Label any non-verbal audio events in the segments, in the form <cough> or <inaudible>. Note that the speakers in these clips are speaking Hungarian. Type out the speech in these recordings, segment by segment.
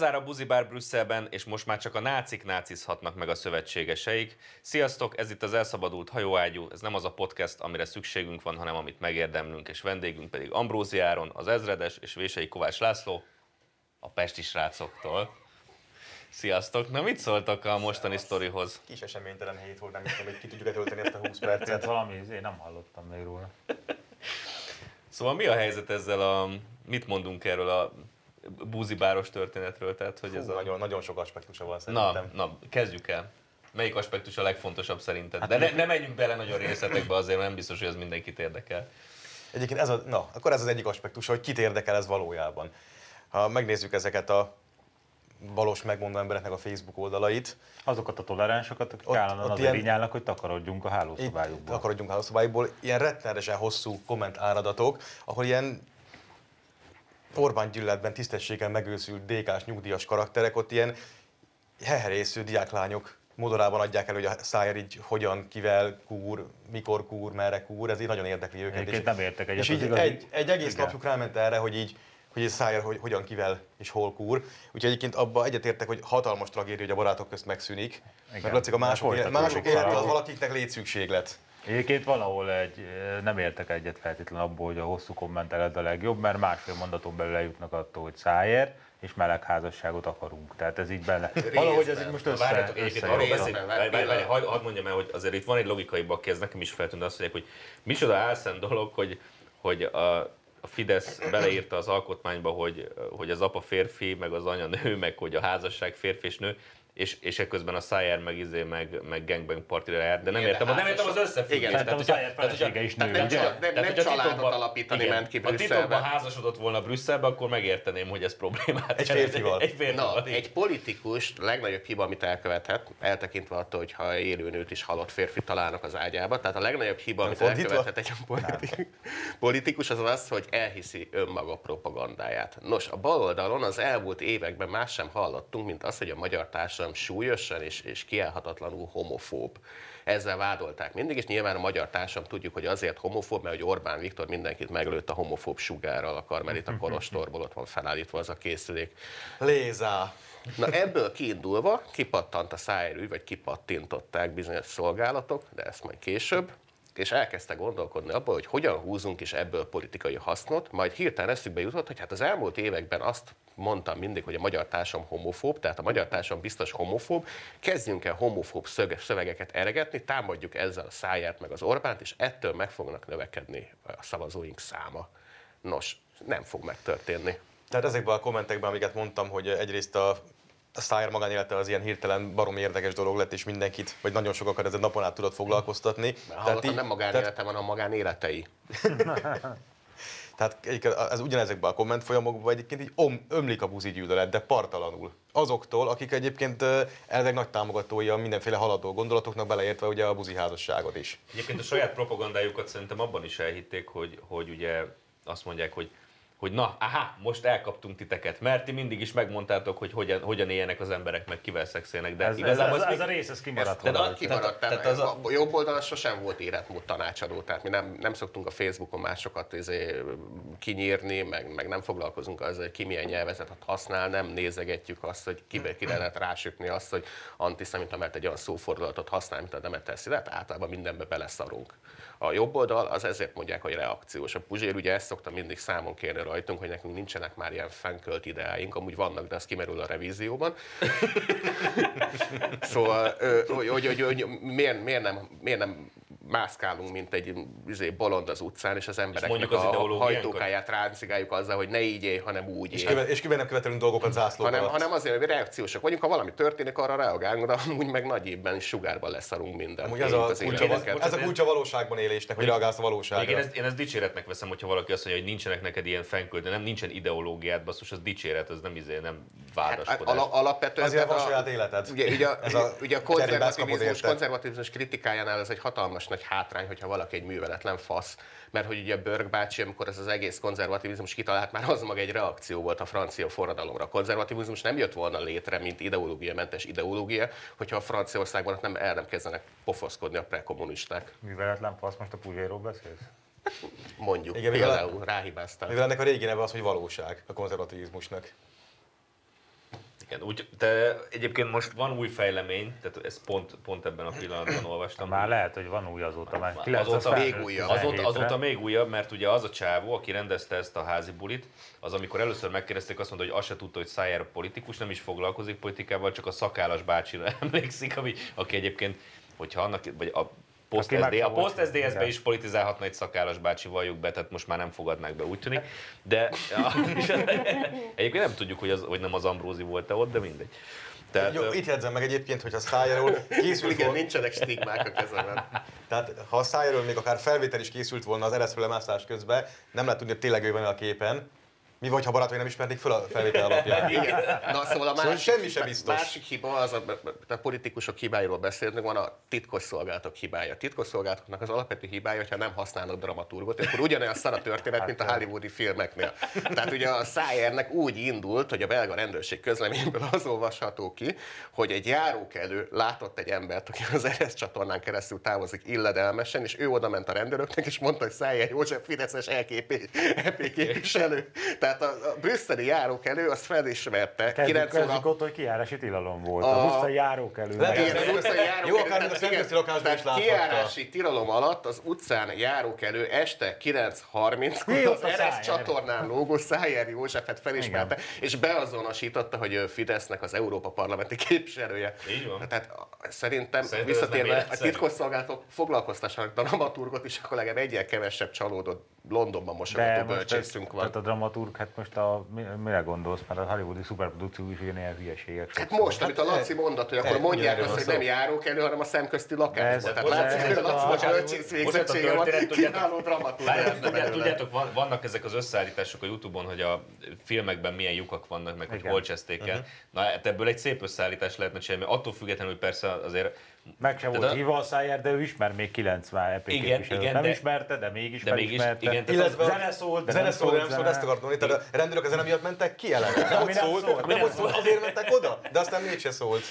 Bezár a buzibár Brüsszelben, és most már csak a nácik nácizhatnak meg a szövetségeseik. Sziasztok, ez itt az Elszabadult Hajóágyú, ez nem az a podcast, amire szükségünk van, hanem amit megérdemlünk, és vendégünk pedig Ambrózi Áron, az ezredes, és Vései Kovács László, a Pesti srácoktól. Sziasztok! Na mit szóltak a mostani sztorihoz? Kis eseménytelen hét volt, nem tudom, hogy ki tudjuk tölteni ezt a 20 percet. Tehát valami, én nem hallottam még róla. Szóval mi a helyzet ezzel a, mit mondunk erről a búzibáros történetről? Tehát, hogy ez Hú, a... nagyon, nagyon sok aspektusa van Na, szerintem. na, kezdjük el. Melyik aspektus a legfontosabb szerinted? De ne, ne menjünk bele nagyon részletekbe azért, nem biztos, hogy ez mindenkit érdekel. Egyébként ez a, na, akkor ez az egyik aspektus, hogy kit érdekel ez valójában. Ha megnézzük ezeket a valós megmondó embereknek a Facebook oldalait, Azokat a toleránsokat, akik Ott- állandóan ott azért ilyen- rinyálnak, hogy takarodjunk a hálószobájukból. akarodjunk hálószobáiból, ilyen rettenetesen hosszú komment áradatok, ahol ilyen Orbán gyűlöletben tisztességgel megőszült DK-s nyugdíjas karakterek, ott ilyen heherésző diáklányok modorában adják el, hogy a Szájer így hogyan, kivel kúr, mikor kúr, merre kúr, ez így nagyon érdekli őket. Egyébként nem értek egyet. És így igazi- egy, egy egész Igen. napjuk ráment erre, hogy így hogy ez Szájer hogy, hogyan, kivel és hol kúr. Úgyhogy egyébként abban egyetértek, hogy hatalmas tragédia, hogy a barátok közt megszűnik. Igen. Mert látszik a mások, élet, mások élete az valakiknek létszükséglet. Egyébként valahol egy, eh, nem értek egyet feltétlenül abból, hogy a hosszú kommenteled a legjobb, mert másfél mondaton belül eljutnak attól, hogy szájér, és melegházasságot akarunk. Tehát ez így benne. Valahogy ez így most össze, Várjátok, egyébként arról összejött. beszél, Részben, várj, várj, várj, pillanat. hadd hadd mondjam el, hogy azért itt van egy logikai bakki, ez nekem is feltűnt, azt mondják, hogy micsoda álszent dolog, hogy, hogy a, a Fidesz beleírta az alkotmányba, hogy, hogy az apa férfi, meg az anya nő, meg hogy a házasság férfi és nő, és, és ekközben a Szájer meg, izé, meg, meg gangbang partira jár, de nem Igen, értem, de nem értem az összefüggést. Igen, Szerintem a hogyha- tehát, hogyha- felesége is Tehát nő, nem, ugye? nem, nem hogyha családot alapítani igen, ment ki Ha titokban Brüsszelbe. házasodott volna Brüsszelbe, akkor megérteném, hogy ez problémát Egy férfival. Egy férfival. Na, egy politikus legnagyobb hiba, amit elkövethet, eltekintve attól, hogy ha élő nőt is halott férfi találnak az ágyába, tehát a legnagyobb hiba, amit elkövethet egy politi- politikus, az az, hogy elhiszi önmaga propagandáját. Nos, a bal oldalon az elmúlt években más sem hallottunk, mint az, hogy a magyar társadalom súlyosan és, és kiállhatatlanul homofób. Ezzel vádolták mindig, és nyilván a magyar társadalom tudjuk, hogy azért homofób, mert hogy Orbán Viktor mindenkit meglőtt a homofób sugárral a Karmelita Kolostorból, ott van felállítva az a készülék. Lézá! Na ebből kiindulva kipattant a szájrű, vagy kipattintották bizonyos szolgálatok, de ezt majd később, és elkezdte gondolkodni abból, hogy hogyan húzunk is ebből politikai hasznot, majd hirtelen eszükbe jutott, hogy hát az elmúlt években azt mondtam mindig, hogy a magyar társadalom homofób, tehát a magyar társadalom biztos homofób, kezdjünk el homofób szövegeket eregetni, támadjuk ezzel a száját meg az Orbánt, és ettől meg fognak növekedni a szavazóink száma. Nos, nem fog megtörténni. Tehát ezekben a kommentekben, amiket mondtam, hogy egyrészt a a Szájer magánélete az ilyen hirtelen barom érdekes dolog lett, és mindenkit, vagy nagyon sokakat ezen napon át tudott foglalkoztatni. Hallottam, így- nem magánélete van, a magánéletei. <laughs> Tehát ez ugyanezekben a komment folyamokban egyébként így om, ömlik a buzi gyűlölet, de partalanul. Azoktól, akik egyébként ö, elveg nagy támogatói a mindenféle haladó gondolatoknak, beleértve ugye a buzi házasságot is. Egyébként a saját propagandájukat szerintem abban is elhitték, hogy, hogy ugye azt mondják, hogy hogy na, aha, most elkaptunk titeket, mert ti mindig is megmondtátok, hogy hogyan, hogyan éljenek az emberek, meg kivel szexelnek, de Ez, ez, igazából ez, ez, ez, még- a rész, ez kimaradt de- de- valahogy. Kimaradt, tehát- tehát, tehát az a... a jobb oldalon sosem volt életmód tanácsadó, tehát mi nem, nem szoktunk a Facebookon másokat izé, kinyírni, meg, meg nem foglalkozunk azzal, hogy ki milyen nyelvezetet használ, nem nézegetjük azt, hogy kibe ki <clears throat> lehet rásütni azt, hogy antiszemita, mert egy olyan szófordulatot használ, mint a Demeter Szilárd, általában mindenbe beleszarunk. A jobb oldal az ezért mondják, hogy reakciós. A Puzsér ugye ezt szokta mindig számon kérni rajtunk, hogy nekünk nincsenek már ilyen fenkölt ideáink, amúgy vannak, de az kimerül a revízióban. <laughs> Szóval, hogy, hogy, hogy, hogy miért, miért, nem, miért nem mászkálunk, mint egy izé, bolond az utcán, és az embereknek mondjuk az a ideológiánkat? hajtókáját ráncigáljuk azzal, hogy ne így élj, hanem úgy És, élj. köve, és kivel nem követelünk dolgokat zászlóban. Hanem, hanem azért, hogy reakciósak vagyunk, ha valami történik, arra reagálunk, de amúgy meg nagy évben sugárban leszarunk mindent. Amúgy ez a, az kulcsa, ez a kulcsa valóságban élésnek, hogy reagálsz a valóságra. Még én ezt, én ezt dicséretnek veszem, hogyha valaki azt mondja, hogy nincsenek neked ilyen fenkölt, de nem nincsen ideológiát, basszus, az dicséret, az nem izé, nem Hát, vádaskodás. ala, alapvetően Azért van saját életed. Ugye, ugye, <laughs> Ez a ugye a konzervativizmus, konzervativizmus kritikájánál ez egy hatalmas nagy hátrány, hogyha valaki egy műveletlen fasz. Mert hogy ugye Börg bácsi, amikor ez az egész konzervativizmus kitalált, már az maga egy reakció volt a francia forradalomra. A konzervativizmus nem jött volna létre, mint ideológiamentes ideológia, hogyha a Franciaországban nem el nem kezdenek pofoszkodni a prekommunisták. Műveletlen fasz, most a Puzséról beszélsz? Mondjuk, Igen, mivel- például ráhibáztál. Mivel ennek a régi neve az, hogy valóság a konzervativizmusnak. Igen, úgy, de egyébként most van új fejlemény, tehát ezt pont, pont ebben a pillanatban olvastam. Már lehet, hogy van új azóta, már Azóta 900 még újabb. Azóta, 17-re. azóta még újabb, mert ugye az a csávó, aki rendezte ezt a házi bulit, az amikor először megkérdezték, azt mondta, hogy azt se tudta, hogy Szájer politikus, nem is foglalkozik politikával, csak a szakállas bácsira <laughs> emlékszik, ami, aki egyébként, hogyha annak, vagy a Post SD, a Post igen. is politizálhatna egy szakállas bácsi, valljuk be, tehát most már nem fogadnák be, úgy tűnik. De <laughs> egyébként nem tudjuk, hogy, az, hogy nem az Ambrózi volt-e ott, de mindegy. Tehát, Jó, itt jegyzem meg egyébként, hogy a Szájáról készült Igen, volna, nincsenek stigmák a kezemben. <laughs> tehát ha a Szájáról még akár felvétel is készült volna az ereszfele mászás közben, nem lehet tudni, hogy tényleg ő van a képen. Mi vagy, ha barátai nem ismernék fel a felvétel alapján? Igen. Na, szóval a Szóval másik, semmi sem biztos. másik hiba, az a, a politikusok hibáiról beszélünk, van a titkosszolgálatok hibája. A titkosszolgálatoknak az alapvető hibája, hogyha nem használnak dramaturgot, akkor ugyanolyan szar a történet, mint a hollywoodi filmeknél. Tehát ugye a Szájernek úgy indult, hogy a belga rendőrség közleményből az olvasható ki, hogy egy járókelő látott egy embert, aki az Eres csatornán keresztül távozik illedelmesen, és ő oda ment a rendőröknek, és mondta, hogy Szájer József Fideszes LKP, EP képviselő. Tehát a, a brüsszeli járókelő azt felismerte, Kezdjük, 9 óra kezdjük ott, hogy kijárási tilalom volt. A- A 20 járókelő. Igen, utcán Jó, járókelő, akár még a tehát igen, lakásban is tehát kijárási tilalom alatt az utcán járókelő este 9.30 Mi az ott a Eres Szájer? csatornán lógó Szájer Józsefet felismerte, és beazonosította, hogy ő Fidesznek az Európa parlamenti képviselője. Így van. Tehát a- szerintem, visszatérve a titkosszolgálatok foglalkoztassanak dramaturgot is, akkor legalább egyel kevesebb csalódott Londonban mosogató most bölcsészünk ez, van. tehát a dramaturg, hát most a, mi- mire gondolsz, mert a hollywoodi szuperprodukció is ilyen hülyeségek. Hát most, amit a Laci mondott, hogy akkor e, mondják azt, hogy nem szó. járókelő, hanem a szemközti lakásban. Ez- Tehát látszik, hogy a a- Laci bocsánat, bölcsész a végzettsége van, kiváló dramaturg. Tudjátok, vannak ezek az összeállítások a Youtube-on, hogy a filmekben milyen lyukak vannak, meg hogy hol cseszték el. Na, hát ebből egy szép összeállítás lehetne csinálni, mert attól függetlenül persze azért Meg se De volt de- hívva a Szájer, de ő ismer még 90 EP Igen, igen, Nem de- ismerte, de mégis de mégis, felismerte. igen, Illetve Zene szólt, de zene nem szólt, szólt nem szólt, zene. ezt akartam mondani, tehát a rendőrök a zene miatt mentek ki eleve. Nem ott nem szólt, nem ott szólt, azért mentek oda, de aztán mégse szólt.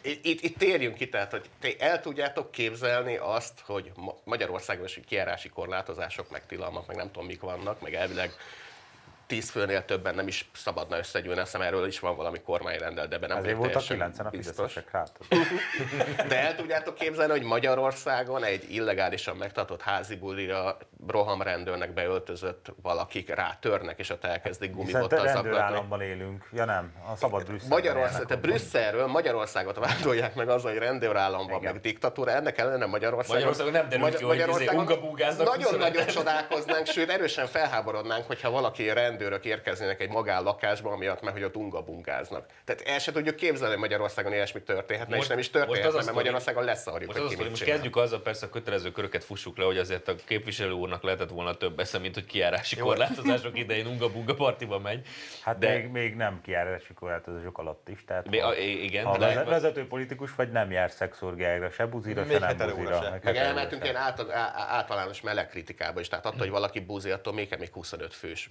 Itt, itt, itt térjünk ki, tehát, hogy ti el tudjátok képzelni azt, hogy Ma- Magyarországon is kiárási korlátozások, meg tilalmak, meg nem tudom mik vannak, meg elvileg tíz főnél többen nem is szabadna összegyűlni, azt hiszem erről is van valami kormányrendel, de ebben nem Ezért voltak teljesen 90 a biztos. fideszesek. <laughs> De el tudjátok képzelni, hogy Magyarországon egy illegálisan megtartott házi bulira rohamrendőrnek beöltözött valakik rátörnek, és ott elkezdik gumibottal te rendőrállamban élünk. Ja nem, a szabad Brüsszel. Magyarország, tehát Brüsszelről Magyarországot vádolják meg azzal, hogy rendőrállamban, Igen. meg diktatúra, ennek ellenére Magyarországon... Magyarországon nem derült ki, hogy izé ungabúgáznak Nagyon-nagyon 25. csodálkoznánk, sőt erősen felháborodnánk, hogyha valaki rendőrök érkeznének egy magánlakásba, amiatt, mert hogy ott ungabungáznak. Tehát el se tudjuk képzelni, hogy Magyarországon ilyesmi történhetne, Most- és nem is az a mert sztori- Magyarországon leszarjuk, Most hogy az most kezdjük azzal, persze a kötelező köröket fussuk le, hogy azért a képviselő úrnak lehetett volna több esze, mint hogy kiárási korlátozások idején unga-bunga partiba megy. Hát De- még, még nem kiárási korlátozások alatt is. Tehát Mi- ha, a- igen, ha de- vezet, vezető politikus vagy nem jár szexorgiágra, se buzira, Még se nem buzira. se. Meg elmentünk ilyen általános meleg kritikába is, tehát attól, hogy valaki buzi, attól még kell még 25 fős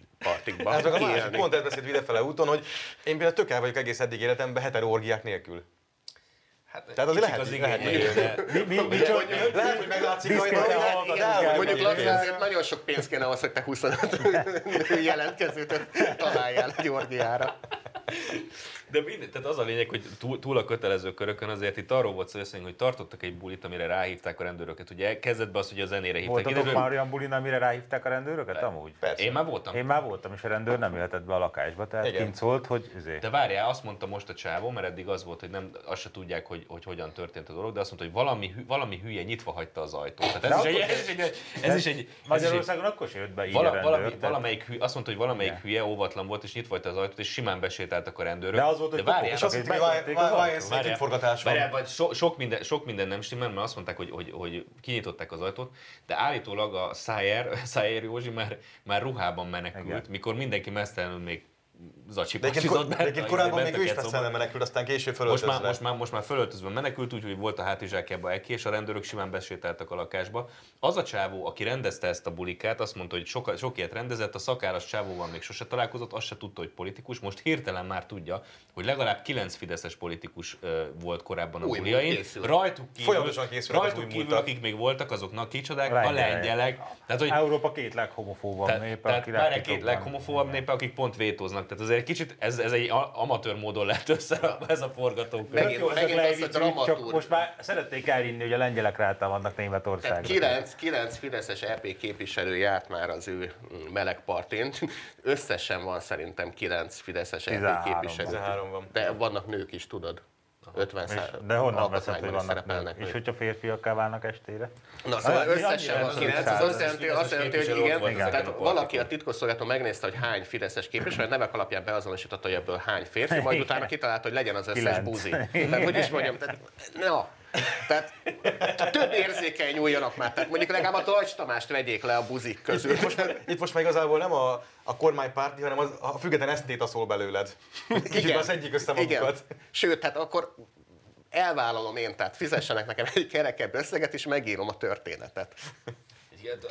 partikba Ez meg a másik, pont ezt beszélt videfele úton, hogy én például tök el vagyok egész eddig életemben hetero nélkül. Hát, Tehát azért lehet- az lehet Mi, mi, mi csak, Lehet, hogy meglátszik hogy Mondjuk Laci, azért nagyon sok pénz kéne ahhoz, hogy te 25 <laughs> jelentkezőt találjál Georgiára. De minden, tehát az a lényeg, hogy túl, túl a kötelező körökön azért itt arról volt szó, hogy tartottak egy bulit, amire ráhívták a rendőröket. Ugye kezdetben az, hogy a zenére hívták. voltatok ide, már olyan bulin, amire ráhívták a rendőröket amúgy? Persze. Én már voltam. Én már voltam, és a rendőr nem jöhetett be a lakásba, tehát Igen. kint szólt, hogy izé. De várjál, azt mondta most a csávó, mert eddig az volt, hogy nem, azt se tudják, hogy, hogy hogyan történt a dolog, de azt mondta, hogy valami, valami hülye nyitva hagyta az ajtót. Tehát ez, De is egy, ez, is egy, ez is egy, Magyarországon akkor se jött be így vala, valami, tehát- valamelyik hülye, azt mondta, hogy valamelyik hülye óvatlan volt, és nyitva hagyta az ajtót, és simán besétáltak a rendőrök. De az volt, hogy várjál, És azt hogy az forgatás van. Várjál, vagy so, sok, minden, sok minden nem stimmel, mert azt mondták, hogy, hogy, hogy kinyitották az ajtót, de állítólag a Szájer, <laughs> Szájer Józsi már, már ruhában menekült, Igen. mikor mindenki mesztelenül még zacsi De egyébként, pacsizott, de a- korábban bent még ő is kecóban. fesztelne menekült, aztán később Most már, fölöltözve. most, már, most már fölöltözve menekült, úgyhogy volt a hátizsákjába eki, és a rendőrök simán besétáltak a lakásba. Az a csávó, aki rendezte ezt a bulikát, azt mondta, hogy sok, sok ilyet rendezett, a szakállas csávóval még sose találkozott, azt se tudta, hogy politikus. Most hirtelen már tudja, hogy legalább kilenc fideszes politikus volt korábban a Új buliain. készül. Rajtuk kívül, Folyamatosan rajtuk kívül múltak. akik még voltak, azoknak kicsodák, a Lengyelek. lengyelek. Tehát, hogy Európa két leghomofóbabb népe, tehát két leghomofóbabb népe, akik pont vétóznak Tehát azért egy kicsit ez, ez egy a- amatőr módon lett össze ez a forgatókönyv. Megint- Jó, megint az, hogy leviccük, dramaturg. csak most már szeretnék elhinni, hogy a lengyelek rátámadnak Németországra. kilenc, kilenc Fideszes EP képviselő járt már az ő mm, melegpartén. Összesen van szerintem kilenc Fideszes EP 13. képviselő. 13 van. De vannak nők is, tudod. 50 És, de honnan veszed, hogy vannak szerepelnek nők? És hogyha férfiakká válnak estére? Na szóval összesen ez 9, az az azt jelenti, azt jelenti, hogy igen, tehát valaki a titkosszolgálaton megnézte, hogy hány fideszes képviselő, a nevek alapján beazonosította, hogy ebből hány férfi, majd <laughs> utána kitalálta, hogy legyen az összes buzi. <laughs> Tehát hogy is mondjam, tehát, na, tehát több érzékeny nyúljanak már, tehát mondjuk legalább a Deutsch Tamást vegyék le a buzik közül. Most már, itt most már igazából nem a, a kormánypárti, hanem az, a független esztéta szól belőled. Kicsit az egyik össze Igen. magukat. Sőt, hát akkor elvállalom én, tehát fizessenek nekem egy kerekebb összeget, és megírom a történetet.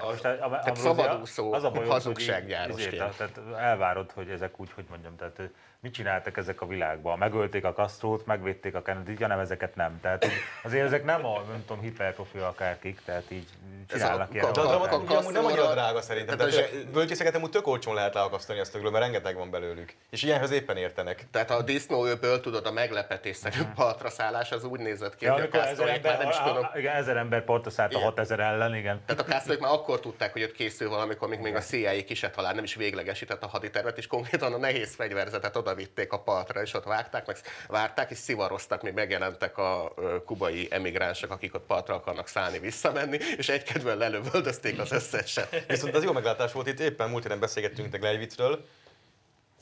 Most a- a- Ambrózia, szabadúszó az a bajod, hazugsággyárosként. izé, tehát elvárod, hogy ezek úgy, hogy mondjam, tehát mit csináltak ezek a világban? Megölték a Castrót, megvédték a Kennedy-t, ja nem, ezeket nem. Tehát így, azért ezek nem a, nem tudom, hiperprofi akárkik, tehát így csinálnak a ilyen De amúgy nem annyira drága szerintem. Tehát Tehát, a zse- bölcsészeket amúgy tök olcsón lehet leakasztani ezt a mert rengeteg van belőlük. És ilyenhez éppen értenek. Tehát a disznóőből tudod, a meglepetésszerű partra szállás az úgy nézett ki, Ja, hogy a kásztorék már ember, nem is tudom. igen, ezer ember porta szállt a Igen. 6000 ellen, igen. Tehát a kásztorék már akkor tudták, hogy ott készül valamikor, még, a CIA kiset halál nem is véglegesített a haditervet, és konkrétan a nehéz fegyverzetet oda vitték a partra, és ott vágták, meg várták, és szivaroztak, még megjelentek a kubai emigránsok, akik ott partra akarnak szállni, visszamenni, és egykedvel lelövöldözték az összeset. Viszont az jó meglátás volt, itt éppen múlt héten beszélgettünk a Gleivitzről,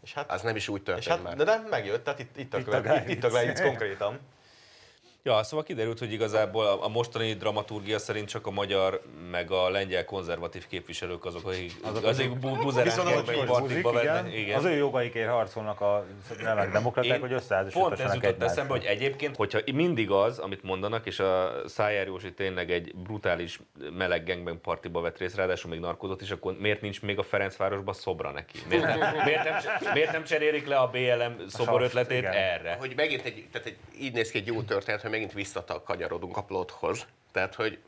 és hát, Az nem is úgy és történt hát már. de, de megjött, tehát itt, itt, a, Itt a követ, itt, itt a konkrétan. Ja, szóval kiderült, hogy igazából a mostani dramaturgia szerint csak a magyar, meg a lengyel konzervatív képviselők azok, akik azok, azok bu- buzerák meg hogy partikba igen. Igen. Az ő jogaikért harcolnak a nemek demokraták, Én hogy Pont ez összeházasítassanak jutott eszembe, hogy egyébként, hogyha mindig az, amit mondanak, és a Szájár Józsi tényleg egy brutális meleg gangbang partiba vett részt, ráadásul még narkózott is, akkor miért nincs még a Ferencvárosban szobra neki? Miért nem, miért nem, miért nem cserélik le a BLM szobor ötletét igen. erre? hogy megint egy, tehát egy, így néz ki egy jó történet, hogy megint visszakanyarodunk a plothoz. Tehát, hogy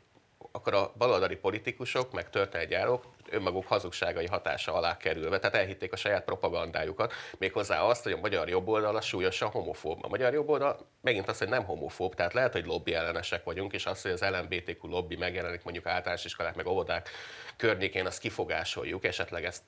akkor a baloldali politikusok, meg történetgyárok önmaguk hazugságai hatása alá kerülve, tehát elhitték a saját propagandájukat, méghozzá azt, hogy a magyar jobboldal a súlyosan homofób. A magyar jobboldal megint azt, hogy nem homofób, tehát lehet, hogy lobby ellenesek vagyunk, és azt, hogy az LMBTQ lobby megjelenik mondjuk általános iskolák, meg óvodák környékén, azt kifogásoljuk, esetleg ezt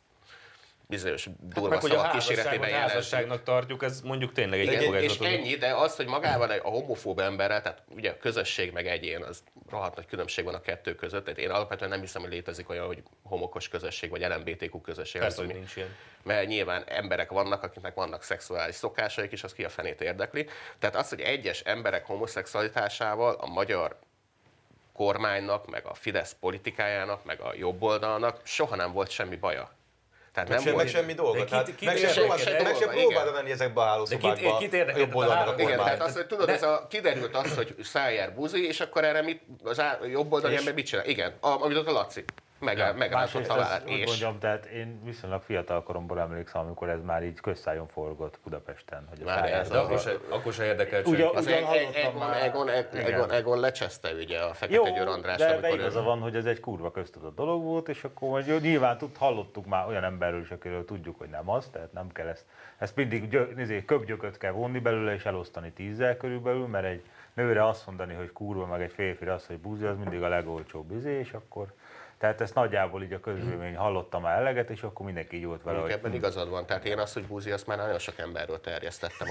bizonyos durva Meg hogy a szavak kíséretében házasságnak tartjuk, ez mondjuk tényleg egy Igen, és elfogadható. ennyi, de az, hogy magával a homofób emberrel, tehát ugye a közösség meg egyén, az rohadt nagy különbség van a kettő között. Tehát én alapvetően nem hiszem, hogy létezik olyan, hogy homokos közösség vagy LMBTQ közösség. Persze, Az, hogy nincs ilyen. mert nyilván emberek vannak, akiknek vannak szexuális szokásaik, és az ki a fenét érdekli. Tehát az, hogy egyes emberek homoszexualitásával a magyar kormánynak, meg a Fidesz politikájának, meg a jobboldalnak soha nem volt semmi baja. Tehát Nem sem, meg semmi dolga. De kit- Tehát kit meg sem próbál, meg sem Dolga, próbál igen. bevenni ezekbe a hálószobákba. kit- kit érdekel? a jobb oldalnak a Tehát Igen, tehát az, hogy tudod, ez a, kiderült az, hogy Szájer buzi, és akkor erre mit, az á, jobb oldali ember mit csinál? Igen, a, amit ott a Laci. Meg, ja, a ez, vállát, úgy és... mondjam, tehát én viszonylag fiatal koromból emlékszem, amikor ez már így közszájon forgott Budapesten. Hogy a Már ez De a- akkor se, akkor se érdekelt Ugye- senki. Az Ugyan hallottam Egon. Egon, Egon. Egon, Egon lecseszte ugye a Fekete Győr András, de, amikor ő... igaza van, hogy ez egy kurva köztudott dolog volt, és akkor majd jó, nyilván tud, hallottuk már olyan emberről is, akiről tudjuk, hogy nem az, tehát nem kell ezt, ezt mindig gyö, nézé, köpgyököt kell vonni belőle és elosztani tízzel körülbelül, mert egy nőre azt mondani, hogy kurva, meg egy férfire azt, hogy buzi, az mindig a legolcsóbb izé, és akkor tehát ezt nagyjából így a közvélemény hallotta már eleget, és akkor mindenki így volt vele, hogy ebben igazad van, tehát én azt, hogy búzi, azt már nagyon sok emberről terjesztettem.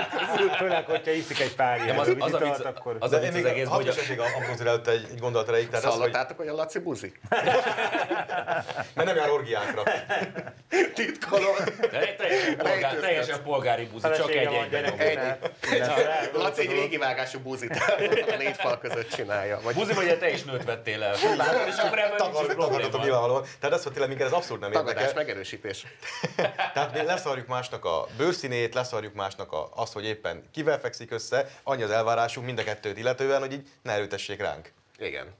<laughs> Főleg, hogyha iszik egy pár ilyen az- az a italt, vicc- akkor... az az még egészben, hadd hogy a- esetleg a Ambrózir <laughs> előtt egy, egy gondolat erejéig, tehát az, hogy, Hallottátok, hogy a Laci buzi? <laughs> mert nem jár orgiákra. Egy teljesen, polgári buzi, csak egy van. Laci egy régi vágású buzit a négy fal között csinálja. Buzi, vagy te is nőt vettél el. És akkor is Tagadhatom nyilvánvalóan. Tehát ez, hogy tényleg minket ez abszolút nem tagadás, érdekel. megerősítés. <laughs> Tehát mi leszarjuk másnak a bőrszínét, leszarjuk másnak a, azt, hogy éppen kivel fekszik össze, annyi az elvárásunk mind a kettőt illetően, hogy így ne erőtessék ránk. Igen.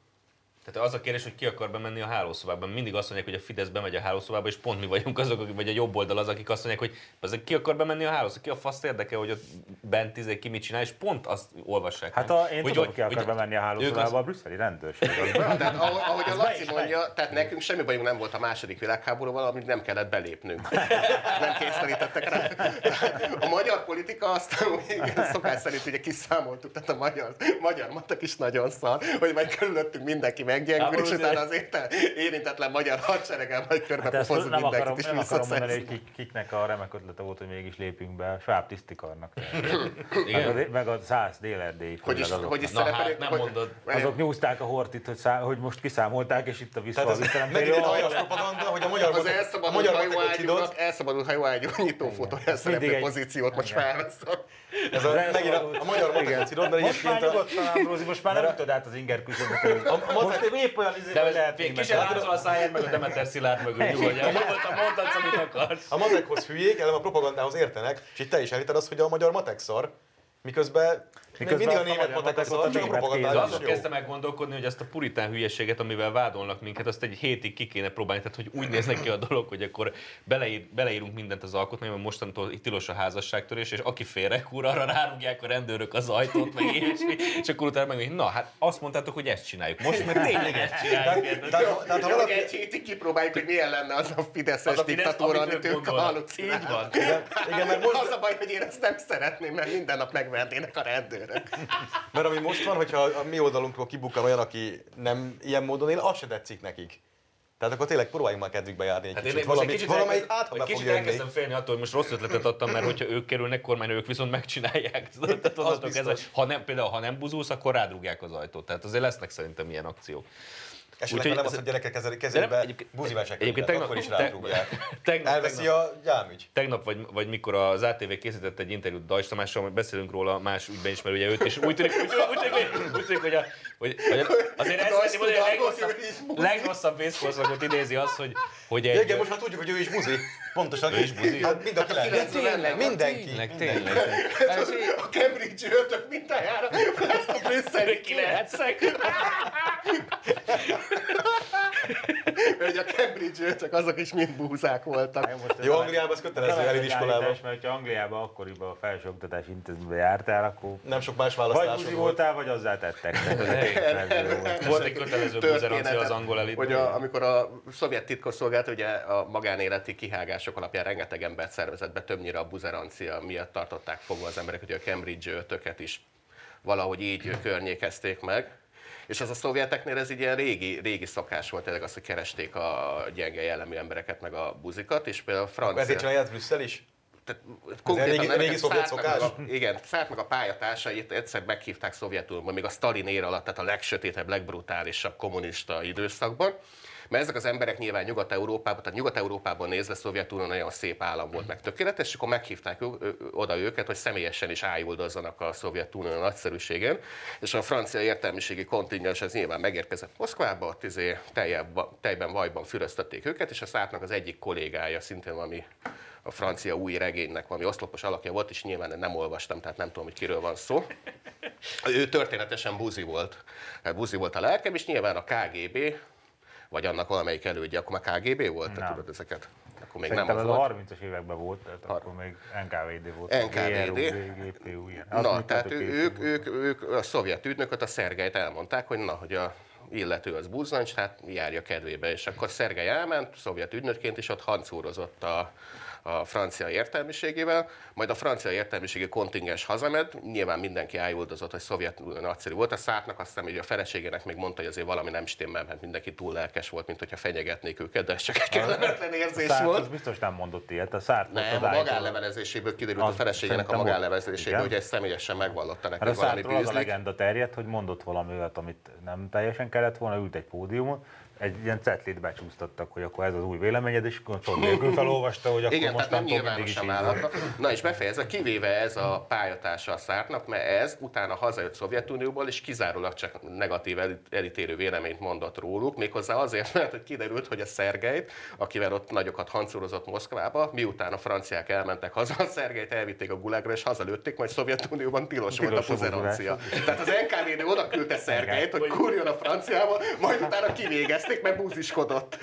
Tehát az a kérdés, hogy ki akar bemenni a hálószobában. Mindig azt mondják, hogy a Fidesz bemegy a hálószobába, és pont mi vagyunk azok, akik- vagy a jobb oldal az, akik azt mondják, hogy ezek ki akar bemenni a hálószobába, ki a faszt érdekel, hogy ott bent izé, ki mit csinál, és pont azt olvassák. Hát a, én Hogy- tudom, hogy- ki akar hogy bemenni a hálószobába, a brüsszeli rendőrség. Az tehát ahogy, a Laci mondja, tehát nekünk semmi bajunk nem volt a második világháborúval, amit nem kellett belépnünk. Nem kényszerítettek rá. A magyar politika még szokás szerint ugye kiszámoltuk, tehát a magyar, magyar matek is nagyon szar, hogy majd körülöttünk mindenki meggyengül, Háború és utána az érintetlen magyar hadsereggel majd körbe Hát pofozunk nem akarom, mindenkit, és nem akarom mondani, hogy kik, kiknek a remek ötlete volt, hogy mégis lépjünk be. Sváb tisztikarnak. <laughs> Igen. Meg a, meg a száz délerdélyi. Hogy is, főleg hogy is Na hát, nem hogy- mondod. Azok nyúzták a hortit, hogy, szá, hogy most kiszámolták, és itt a vissza Tehát a ez visszanemtérő. megint egy aljas propaganda, hogy a magyar Az a elszabadult hajóágyúnak, elszabadult hajóágyú nyitó fotóján szereplő pozíciót most felveszem. ez a, Az megint a, a magyar matekocidot, mert Most már egyébként a, nyugodtan, Ambrózi, most már nem ütöd át az inger küszöböt. Most épp olyan izé, hogy lehet még meg- láncol a száján, meg a Demeter Szilárd mögül nyugodjál. Nyugodtan mondhatsz, amit akarsz. a matekhoz hülyék, elem a propagandához értenek, és itt te is elhited azt, hogy a magyar matek szar, miközben, Miközben mindig a német magyar matek a matekot szar, a csak a német De propagandá kézzel is azon kezdtem el gondolkodni, hogy ezt a puritán hülyeséget, amivel vádolnak minket, azt egy hétig ki kéne próbálni. Tehát, hogy úgy néz neki a dolog, hogy akkor beleír, beleírunk mindent az alkotmányba, mostantól itt tilos a házasságtörés, és aki félrekúr, arra rárugják a rendőrök az ajtót, meg ilyesmi, és akkor utána meg, hogy na, hát azt mondtátok, hogy ezt csináljuk. Most meg tényleg ezt csináljuk. ha Jó, valaki, egy hétig kipróbáljuk, hogy milyen lenne az a Fideszes diktatúra, amit ők. Így van. igen, mert most, Az a baj, hogy én ezt nem szeretném, mert minden nap megvernének a rendőrök. Mert ami most van, hogyha a mi oldalunkról kibukkan olyan, aki nem ilyen módon él, az se tetszik nekik. Tehát akkor tényleg próbáljunk már kedvükbe járni egy Hát kicsit. Valami, kicsit valamelyik át, ha kicsit elkezdtem félni attól, hogy most rossz ötletet adtam, mert hogyha ők kerülnek kormányra, ők viszont megcsinálják. <laughs> Tudod, Tehát onnantól kezdve, ha nem, például ha nem buzulsz, akkor rádrugják az ajtót. Tehát azért lesznek szerintem ilyen akciók. Esetleg nem ez- azt, hogy gyerekek kezébe, egyébként- buzivecsek egyébként tegnap, akkor is rádrúgják. <laughs> tegnap- Elveszi a gyámügy. Tegnap vagy, vagy mikor az ATV készített egy interjút Dajs Tamással, beszélünk róla más ügyben is, mert ugye őt, és úgy tűnik, úgy úgy hogy- úgy tűnik hogy, a, hogy, hogy a- azért szeretném mondani, hogy a legrosszabb, is legrosszabb vészkorszakot idézi az, hogy, hogy egy... Igen, most már tudjuk, hogy ő is buzi. Pontosan. Is buzi? Hát mind a kilenc. kilenc Tényleg, mindenki. Tényleg, tényleg. A Cambridge ötök mintájára ezt a brüsszeli Ki lehetszek? hogy a Cambridge ötök azok is mind búzák voltak. Jó, Angliában ez kötelező állítás, Mert ha Angliában akkoriban a felsőoktatási intézményben jártál, akkor Nem sok más vagy választásod buzi volt. voltál, vagy azzá tettek. <laughs> Volt. Volt egy kötelező buzerancia az angol elitben. Hogy a, amikor a szovjet titkosszolgálat ugye a magánéleti kihágások alapján rengeteg embert szervezett be, többnyire a buzerancia miatt tartották fogva az emberek, hogy a Cambridge ötöket is valahogy így környékezték meg. És ez a szovjeteknél ez egy ilyen régi, régi szokás volt, tényleg az, hogy keresték a gyenge jellemű embereket, meg a buzikat, és például a francia... Ezért csinálja ezt Brüsszel is? Tehát konkrétan régi- régi szovjet szokás? A, igen, Szárt meg a pályatársait egyszer meghívták Szovjetunióban, még a Stalin ér alatt, tehát a legsötétebb, legbrutálisabb kommunista időszakban. Mert ezek az emberek nyilván Nyugat-Európában, tehát Nyugat-Európában nézve Szovjetunió nagyon szép állam volt, meg tökéletes, és akkor meghívták oda őket, hogy személyesen is ájuldozzanak a Szovjetunió nagyszerűségén. És a francia értelmiségi kontingens ez nyilván megérkezett Moszkvába, ott izé teljebb, tejben, vajban füröztették őket, és a Szártnak az egyik kollégája, szintén valami a francia új regénynek valami oszlopos alakja volt, és nyilván nem olvastam, tehát nem tudom, hogy kiről van szó. Ő történetesen buzi volt. Tehát buzi volt a lelkem, és nyilván a KGB, vagy annak valamelyik elődje, akkor már KGB volt, te Nem. tudod ezeket? Akkor még Szerintem nem ez az a volt. 30-as években volt, tehát akkor még NKVD volt. NKVD. GRU, GPU, ilyen. Azt Na, tehát ők, volt. ők, ők, a szovjet ügynököt, a Szergejt elmondták, hogy na, hogy a illető az buzzancs, tehát járja kedvébe. És akkor Szergej elment, szovjet ügynökként, és ott hancúrozott a, a francia értelmiségével, majd a francia értelmiségi kontingens hazament, nyilván mindenki ájuldozott, hogy szovjet nagyszerű volt, a szátnak azt hiszem, hogy a feleségének még mondta, hogy azért valami nem stimmel, mert mindenki túl lelkes volt, mint hogyha fenyegetnék őket, de ez csak egy kellemetlen érzés Szárt volt. az biztos nem mondott ilyet, a Szárt Nem, a magánlevelezéséből kiderült a feleségének a magánlevelezéséből, hogy ezt személyesen megvallotta neki, Hát valami az a legenda terjedt, hogy mondott valami olyat, amit nem teljesen kellett volna, ült egy pódiumon, egy ilyen cetlit becsúsztattak, hogy akkor ez az új véleményed, és akkor nélkül felolvasta, hogy akkor Igen, tehát nem nyilvánosan állhatnak. Na és befejezve, kivéve ez a pályatársa a szártnak, mert ez utána hazajött Szovjetunióból, és kizárólag csak negatív elítélő véleményt mondott róluk, méghozzá azért, mert hogy kiderült, hogy a Szergejt, akivel ott nagyokat hancúrozott Moszkvába, miután a franciák elmentek haza, a Szergejt elvitték a gulágra, és hazalőtték, majd Szovjetunióban tilos, volt a Tilos a puzerancia. Tehát az NKVD oda küldte Szergejt, hogy kurjon a franciába, majd utána kivégezték, mert búziskodott.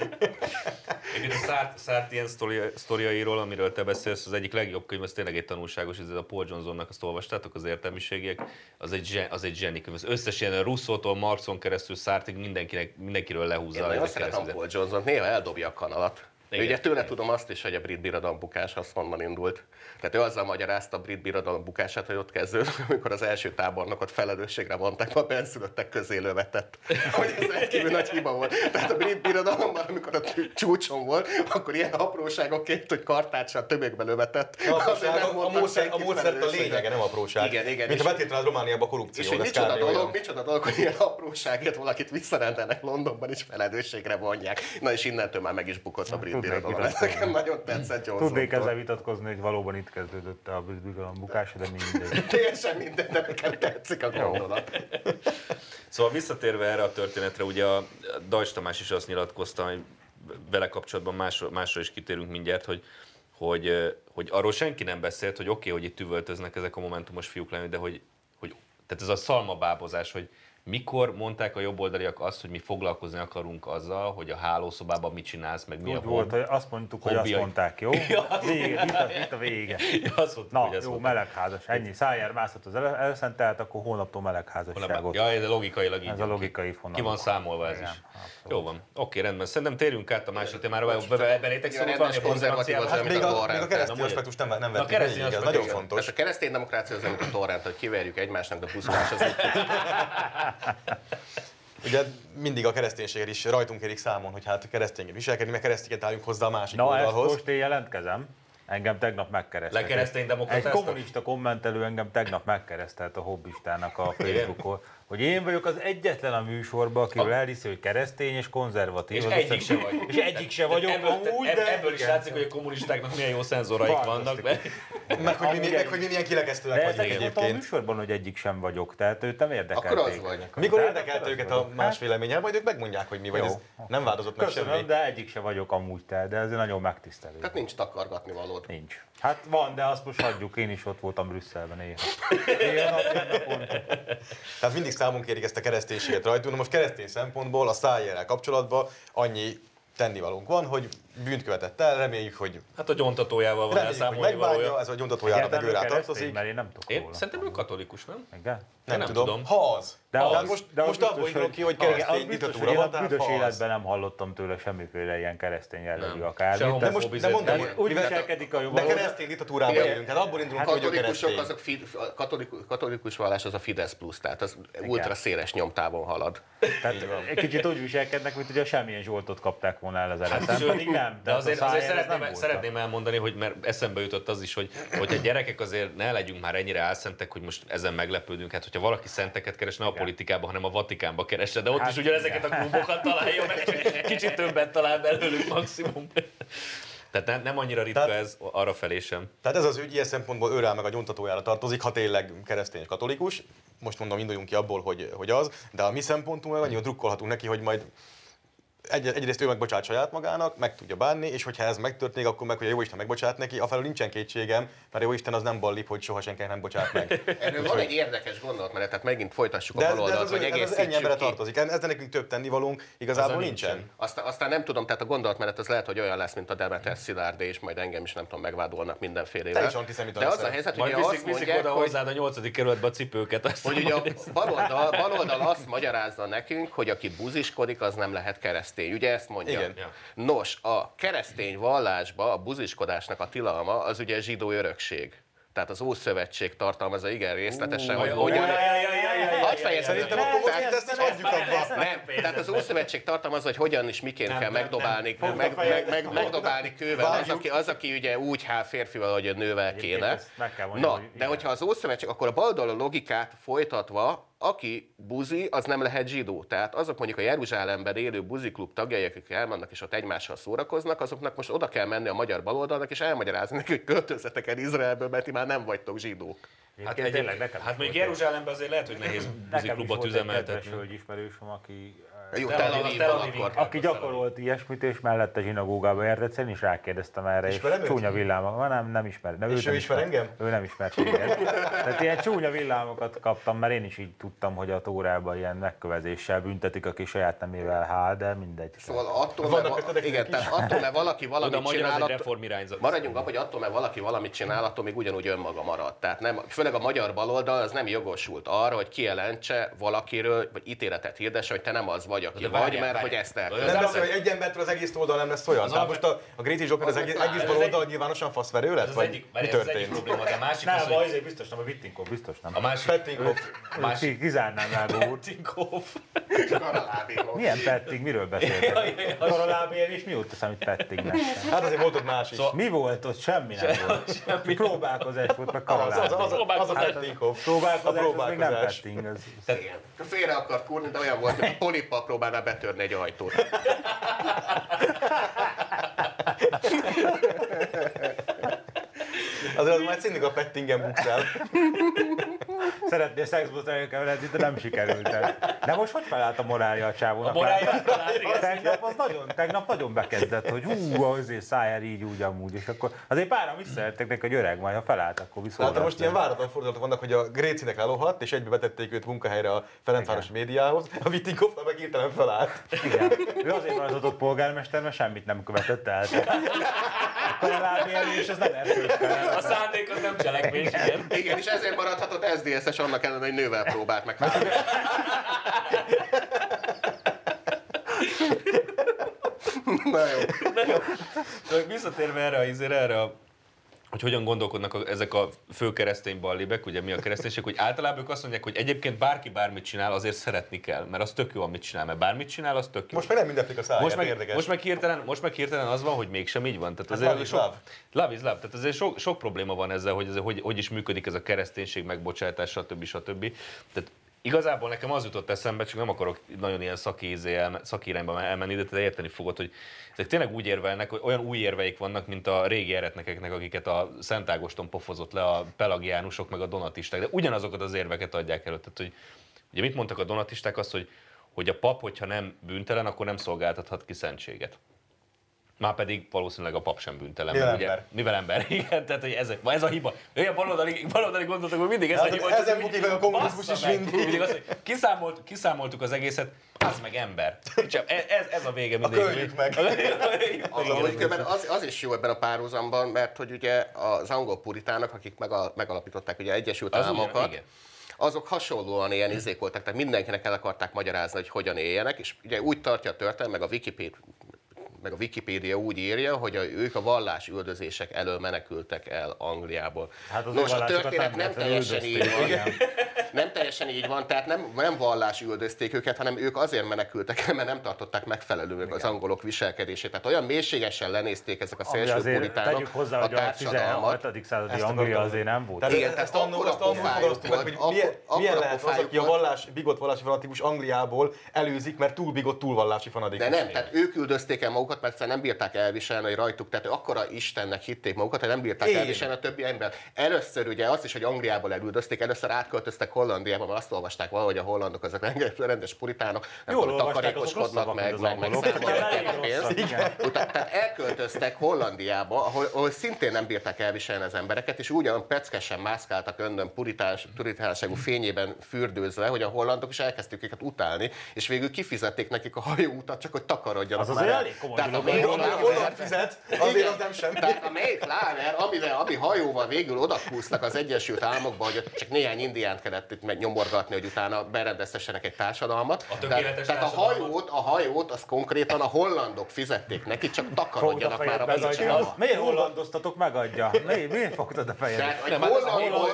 Egyébként a Szárt, Szárt ilyen sztori, sztoriairól, amiről te beszélsz, az egyik legjobb könyv, az tényleg egy tanulságos, ez a Paul Johnsonnak, azt olvastátok, az értelmiségiek, az egy, zsen, az egy zseni könyv. Az összes ilyen Russzótól, Marxon keresztül Szártig mindenkinek, mindenkiről lehúzza. Én nagyon szeretem Paul Johnson, néha eldobja a kanalat. Igen. Ugye tőle tudom azt is, hogy a brit birodalom bukás az honnan indult. Tehát ő azzal magyarázta a brit birodalom bukását, hogy ott kezdődött, <laughs> amikor az első tábornokot felelősségre vonták, a benszülöttek közé lövetett. Hogy ez rendkívül nagy hiba volt. Tehát a brit birodalomban, amikor a csúcson volt, akkor ilyen apróságokként, hogy kartáccsal tömegbe lövetett. A, nem a, módszer, a módszert a lényege, nem apróság. Igen, igen, Mint és- a betétlened Romániában a És korrupció. hogy micsoda dolog, olyan. micsoda dolog, hogy ilyen apróságért valakit visszarendelnek Londonban is felelősségre vonják. Na és innentől már meg is bukott a brit birodalom. Ez nekem nagyon tetszett Johnson. Tudnék ezzel vitatkozni, hogy valóban itt kezdődött a birodalom bukása, de mindegy. Teljesen minden, de nekem tetszik a gondolat. Szóval visszatérve erre a történetre, ugye a Dajs Tamás is azt nyilatkozta, hogy vele kapcsolatban másra, másra is kitérünk mindjárt, hogy, hogy, hogy arról senki nem beszélt, hogy oké, okay, hogy itt üvöltöznek ezek a momentumos fiúk lenni, de hogy, hogy tehát ez a szalmabábozás, hogy mikor mondták a jobboldaliak azt, hogy mi foglalkozni akarunk azzal, hogy a hálószobában mit csinálsz, meg mi a Úgy volt, hobbi. hogy azt mondtuk, hogy azt Hobbiai. mondták, jó? <laughs> Vége, itt a, itt a vége. Ja, azt mondtuk, Na, hogy ezt jó, mondták. melegházas, ennyi. Szájár mászott az elszentelt, akkor hónaptól melegházasságot. Ja, de logikailag így Ez a logikai fonal. Ki van számolva ez Igen, is. abszolút. Jó van. Oké, rendben. Szerintem térjünk át a másik témára. Be- be- be- Belétek valami rendes a konzervatív az, Hát mint még a a, torrent. a keresztény Na, aspektust nem, nem vettük keresztény végig, ez aspektus, nagyon fontos. A keresztény demokrácia az, mint a torrent, hogy kiverjük egymásnak, de pusztulás az <laughs> <laughs> Ugye mindig a kereszténységet is rajtunk érik számon, hogy hát keresztényként viselkedni, mert keresztényként álljunk hozzá a másik Na, oldalhoz. most én jelentkezem. Engem tegnap megkeresztelt. Lekeresztény Egy demokratáztak? kommunista kommentelő engem tegnap megkeresztelt a hobbistának a Facebookon, hogy én vagyok az egyetlen a műsorban, akiről elhiszi, hogy keresztény és konzervatív. És egyik se vagy. És egyik se vagyok ebből, amúgy, de ebből is látszik, hogy a kommunistáknak milyen jó szenzoraik vannak. Mert... Meg hogy, mi, meg, hogy mi milyen kirekesztőek De vagyunk mondtam a egyébként. műsorban, hogy egyik sem vagyok, tehát őt nem érdekelték. Akkor az vagy. Mikor érdekelt őket a más véleménye, majd ők megmondják, hogy mi vagy. Ez nem változott meg semmi. de egyik se vagyok amúgy de ez nagyon megtisztelő. Tehát nincs takargatni valód. Nincs. Hát van, de azt most hagyjuk, én is ott voltam Brüsszelben néha. Néha. Tehát mindig számon kérik ezt a kereszténységet rajtunk. Na most keresztény szempontból a szájjel kapcsolatban annyi tennivalónk van, hogy bűnt követett el, reméljük, hogy Hát a gyontatójával van elszámolni megbánja, valója. ez a gyontatójára meg ő rá keresztény, tartozik. Mert én nem tudok Én róla. szerintem ő katolikus, nem? Igen? Nem, nem tudom. tudom. Ha az. De az- hát most, de az most abból indulok ki, hogy az keresztény diktatúra én van, a tehát büdös az. életben nem hallottam tőle semmiféle ilyen keresztény jellegű akármit. De most, de mondom, úgy viselkedik a jobb De keresztény diktatúrában élünk, hát abból indulunk, Hát hogy Katolikusok keresztény. azok fi, a katolikus, katolikus vallás az a Fidesz plusz, tehát az ultra széles nyomtávon halad. Tehát egy kicsit úgy viselkednek, mint hogy a semmilyen Zsoltot kapták volna el az eleszem, Sőt, pedig nem. De Tehát azért, a azért szeretném, nem szeretném elmondani, hogy mert eszembe jutott az is, hogy hogyha gyerekek azért ne legyünk már ennyire álszentek, hogy most ezen meglepődünk. Hát, hogyha valaki szenteket keres, ne a politikába, hanem a Vatikánba keresse, de ott Hát is ugyanezeket a klubokat találja meg, <laughs> kicsit többet talál belőlük maximum. Tehát nem, nem annyira ritka Tehát- ez arra felé sem. Tehát ez az ügy ilyen szempontból őrel meg a nyomtatójára tartozik, ha tényleg keresztény és katolikus. Most mondom, induljunk ki abból, hogy, hogy az, de a mi szempontunk meg annyira drukkolhatunk neki, hogy majd egy, egyrészt ő megbocsát saját magának, meg tudja bánni, és hogyha ez megtörténik, akkor meg, hogy a Jóisten megbocsát neki, afelől nincsen kétségem, mert a Jóisten az nem ballip, hogy soha senkinek nem bocsát meg. <laughs> Erről van egy érdekes gondolatmenet, tehát megint folytassuk De a baloldalt, hogy ez, ez ennyi emberre tartozik. Ezzel nekünk több tennivalónk igazából Azzal nincsen. nincsen. Aztán, aztán nem tudom, tehát a gondolatmenet az lehet, hogy olyan lesz, mint a Demeter Szilárdé, és majd engem is nem tudom, megvádolnak mindenféle. Te is antiszemita De az a helyzet, Majd hogy viszik, azt viszik mondják, oda hogy hozzád a nyolcadik kerületbe a cipőket. Aztán hogy ugye a <laughs> baloldal, baloldal azt magyarázza nekünk, hogy aki buziskodik, az nem lehet keresztény. Ugye ezt mondja? Igen. Nos, a keresztény vallásba a buziskodásnak a tilalma az ugye zsidó örökség. Tehát az Ószövetség tartalmazza igen részletesen, hogy hogyan, Hadd fejezem Szerintem akkor most ezt is hagyjuk abba. Nem, tehát az Ószövetség tartalmazza, hogy hogyan és miként Nem, kell nem, megdobálni, nem. megdobálni kővel az aki, az, aki ugye úgy hál férfival, hogy a nővel kéne. Na, de hogyha az Ószövetség, akkor a baloldal logikát folytatva, aki buzi, az nem lehet zsidó. Tehát azok mondjuk a Jeruzsálemben élő buziklub tagjai, akik elmennek és ott egymással szórakoznak, azoknak most oda kell menni a magyar baloldalnak és elmagyarázni nekik, hogy költözzetek el Izraelből, mert ti már nem vagytok zsidók. Hát, Egyébként tényleg egy, nekem hát mondjuk egy- Jeruzsálemben azért lehet, hogy nehéz Nekem is buziklubot volt egy üzemeltetni. hölgyismerősöm, aki Jó, Tel Aviv- aki gyakorolt ilyesmit, és mellette zsinagógába járt én is rákérdeztem erre, és őt? csúnya villámokat, nem, nem ismer. De És nem ő ismer engem? Ő nem ismert téged. Tehát ilyen csúnya villámokat kaptam, mert én is így tudtam, hogy a Tórában ilyen megkövezéssel büntetik, aki saját nemével hál, de mindegy. Szóval attól, mert, igen, tehát attól, mert valaki valamit csinál. Maradjunk abban, hogy attól, mert valaki valamit csinál, attól még ugyanúgy önmaga marad. Tehát nem, főleg a magyar baloldal az nem jogosult arra, hogy kijelentse valakiről, vagy ítéletet hirdesse, hogy te nem az vagy, aki De vagy, várjál, mert várjál. hogy ezt Az Nem beszél, hogy egy embertől az egész oldal nem lesz olyan. Az Tehát most a, a Gréti Zsófia az egész, Az egész az baloldal nyilvánosan faszverő lett? Ez az Vagy egyik, mi várjál, ez az egyik történt? probléma, de a másik az, Nem, hogy azért biztos nem, a Vittinkov biztos nem. a másik... Pettinghoff. a másik Ki- Kizárnám Rágó úr. Karalábéról. Milyen petting, miről beszéltek? Karalábér, és mióta számít pettingnek? Hát azért volt ott más is. Szóval- Mi volt ott? Semmi nem volt. Próbálkozás volt, meg Az, az, az, karalábér. az, az a Pettinghoff. A Próbálkozás, az még nem petting. Az... Félre akart kurni, de olyan volt, hogy a polippal próbálná betörni egy ajtót. <laughs> Azért az majd szintén a Pettingen bukszál. Szeretnél szexbot elkeveredni, de nem sikerült. De most hogy felállt a morálja a csávónak? A morálja felállt. Tegnap, az nagyon, tegnap nagyon bekezdett, hogy hú, azért szájár így, úgy, amúgy. És akkor azért páran visszajöttek neki, hogy öreg, majd ha felállt, akkor viszont. Hát most ilyen váratlan fordulatok vannak, hogy a Grécinek elohadt, és egybe betették őt munkahelyre a Ferencvárosi médiához, a Vittinkoffnak meg hirtelen felállt. Igen. Ő azért maradhatott polgármester, mert semmit nem követett el. Akkor a lábélés, ez nem erőskel. A szándék az nem cselekvés, igen. Igen, és ezért maradhatott SZDSZ-es annak ellenére, hogy nővel próbált meg. Na jó. De Visszatérve erre, erre a hogy hogyan gondolkodnak a, ezek a fő keresztény ballibek, ugye mi a kereszténység, hogy általában ők azt mondják, hogy egyébként bárki bármit csinál, azért szeretni kell, mert az tök jó, amit csinál, mert bármit csinál, az tök jó. Most már nem ünneplik a száját, most meg, érdekes. most meg, hirtelen, most meg hirtelen az van, hogy mégsem így van. Tehát Hát azért love is sok, love. love is love. Tehát azért sok, sok probléma van ezzel, hogy, ez, hogy, hogy is működik ez a kereszténység, megbocsájtás, stb. stb. Tehát igazából nekem az jutott eszembe, csak nem akarok nagyon ilyen szakirányba elmenni, de te érteni fogod, hogy ezek tényleg úgy érvelnek, hogy olyan új érveik vannak, mint a régi eretnekeknek, akiket a Szent Ágoston pofozott le a pelagiánusok meg a donatisták, de ugyanazokat az érveket adják elő. Tehát, hogy ugye mit mondtak a donatisták azt, hogy, hogy a pap, hogyha nem bűntelen, akkor nem szolgáltathat ki szentséget. Már pedig valószínűleg a pap sem bűntelen. Mivel mert ugye, ember. mivel ember, <laughs> igen, tehát hogy ez, ez a hiba. Olyan baloldali, baloldali gondoltak, hogy mindig ez a Hát, hiba. ezen hogy bukik meg a kommunizmus is meg. mindig. mindig az, hogy kiszámolt, kiszámoltuk az egészet, az meg ember. Csak ez, ez, a vége mindig. köljük meg. <laughs> Az, különben az, az is jó ebben a párhuzamban, mert hogy ugye az angol puritának, akik megal, megalapították ugye Egyesült Az Államokat, ugyan, igen. azok hasonlóan ilyen izék voltak, tehát mindenkinek el akarták magyarázni, hogy hogyan éljenek, és ugye úgy tartja a történet, meg a Wikipédia, meg a Wikipédia úgy írja, hogy a, ők a vallás üldözések elől menekültek el Angliából. Hát az Nos, a történet nem teljesen így van. <laughs> Nem teljesen így van, tehát nem, nem vallás üldözték őket, hanem ők azért menekültek el, mert nem tartották megfelelőnek az angolok viselkedését. Tehát olyan mélységesen lenézték ezek a szélső puritánok tegyük hozzá, a hogy a társadalmat. 16. századi Ezt Anglia akartam. azért nem volt. Tehát Igen, ezt, tehát ezt annól, akkora azt annól pofájuk fogalmaztuk meg, volt, hogy milyen, akkor- milyen lehet az, aki a vallás, bigott vallási fanatikus Angliából előzik, mert túl bigott, túl vallási fanatikus. De nem, tehát ők üldözték el magukat, mert nem bírták elviselni, hogy rajtuk, tehát akkora Istennek hitték magukat, hogy nem bírták elviselni a többi ember. Először ugye azt is, hogy Angliából elüldözték, először átköltöztek Hollandiába, mert azt olvasták valahogy a hollandok azok rendes, puritánok, nem Jól tudom, takarékoskodnak meg, meg, az meg számolják a pénzt. Utána, tehát elköltöztek Hollandiába, ahol, ahol szintén nem bírták elviselni az embereket, és ugyan peckesen mászkáltak önnön puritás, puritánságú fényében fürdőzve, hogy a hollandok is elkezdték őket utálni, és végül kifizették nekik a hajóutat, csak hogy takarodjanak Az már el. elég komoly Tehát a dolog. Mayflower- Holland Holland fizet, azért az nem semmi. Tehát a Mayflower, amivel, ami hajóval végül odakúsztak az Egyesült Államokba, hogy csak néhány indiánt kellett kellett itt megnyomorgatni, hogy utána berendeztessenek egy társadalmat. A tökéletes tehát a hajót, a hajót, az konkrétan a hollandok fizették neki, csak takarodjanak már a megadja. Miért hollandoztatok, megadja? Miért, miért fogtad a fejed? Tehát, Nem, hát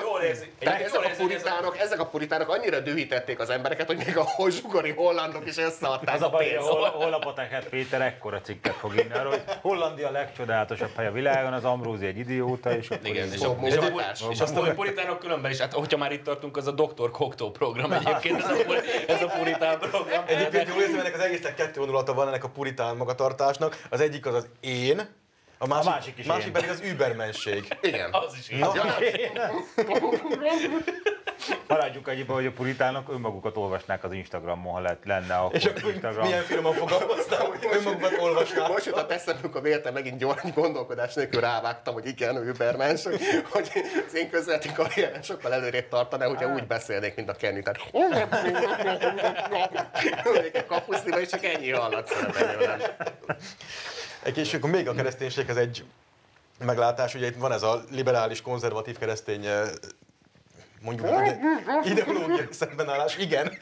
jól- érzi- tehát jól ezek a, ez puritánok, ezek a puritánok annyira dühítették az embereket, hogy még a zsugori hollandok is összeadták Az a a baj, hol, holnapot Péter ekkora cikket fog írni arról, hogy Hollandia a legcsodálatosabb hely a világon, az Ambrózi egy idióta, és akkor Igen, és, a, és, a, munkatárs. és azt a puritánok különben is, hát hogyha már itt tartunk, az a Dr. Cocteau program egyébként, ez a, puri- ez a puritán program. Egyébként jól érzem, ennek az egésznek kettő vonulata van ennek a puritán magatartásnak. Az egyik az az én, a másik, másik is másik én. pedig az übermenség. Igen. Az is így. <laughs> Maradjunk annyiba, hogy a puritánok önmagukat olvasnák az Instagramon, ha lett, lenne akkor És akkor Instagram. milyen finoman fogalmaztál, hogy önmagukat olvasnál. Most jutott eszembe, amikor véletlen megint gyors gondolkodás nélkül rávágtam, hogy igen, ő Übermens, hogy, az én közvetlen karrierem sokkal előrébb tartaná, hogyha úgy beszélnék, mint a Kenny. Tehát a kapuszniba, és csak ennyi hallatszott belőlem. Egy és akkor még a kereszténységhez egy meglátás, ugye itt van ez a liberális, konzervatív keresztény eh, mondjuk úgy, ideológiai szembenállás, igen.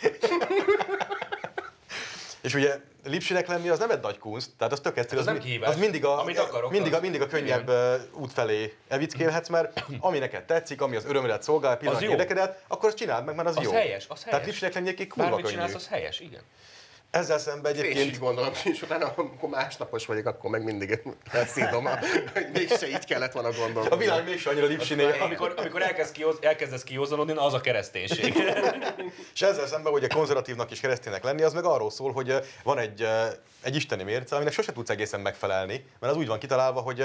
És ugye lipsinek lenni az nem egy nagy kunst, tehát az tök egyszerű, Hát az nem kihívás. az mindig a, Amit akarok, mindig a, az- mindig a könnyebb eh, út felé evickélhetsz, mert ami neked tetszik, ami az örömödet szolgál, pillanat érdekedet, akkor azt csináld meg, mert az, Az jó. helyes, az Tehát helyes. lipsinek lenni egy kurva könnyű. csinálsz, az helyes, igen. Ezzel szemben Én is egyébként gondolom, és utána, amikor másnapos vagyok, akkor meg mindig elszídom, <laughs> hogy mégse így kellett volna gondolkodni. a világ mégse annyira lipsinél. Amikor, amikor elkezd kihoz, elkezdesz kiózanodni, az a kereszténység. <laughs> És ezzel szemben, hogy a konzervatívnak és kereszténynek lenni, az meg arról szól, hogy van egy, egy isteni mérce, aminek sose tudsz egészen megfelelni, mert az úgy van kitalálva, hogy,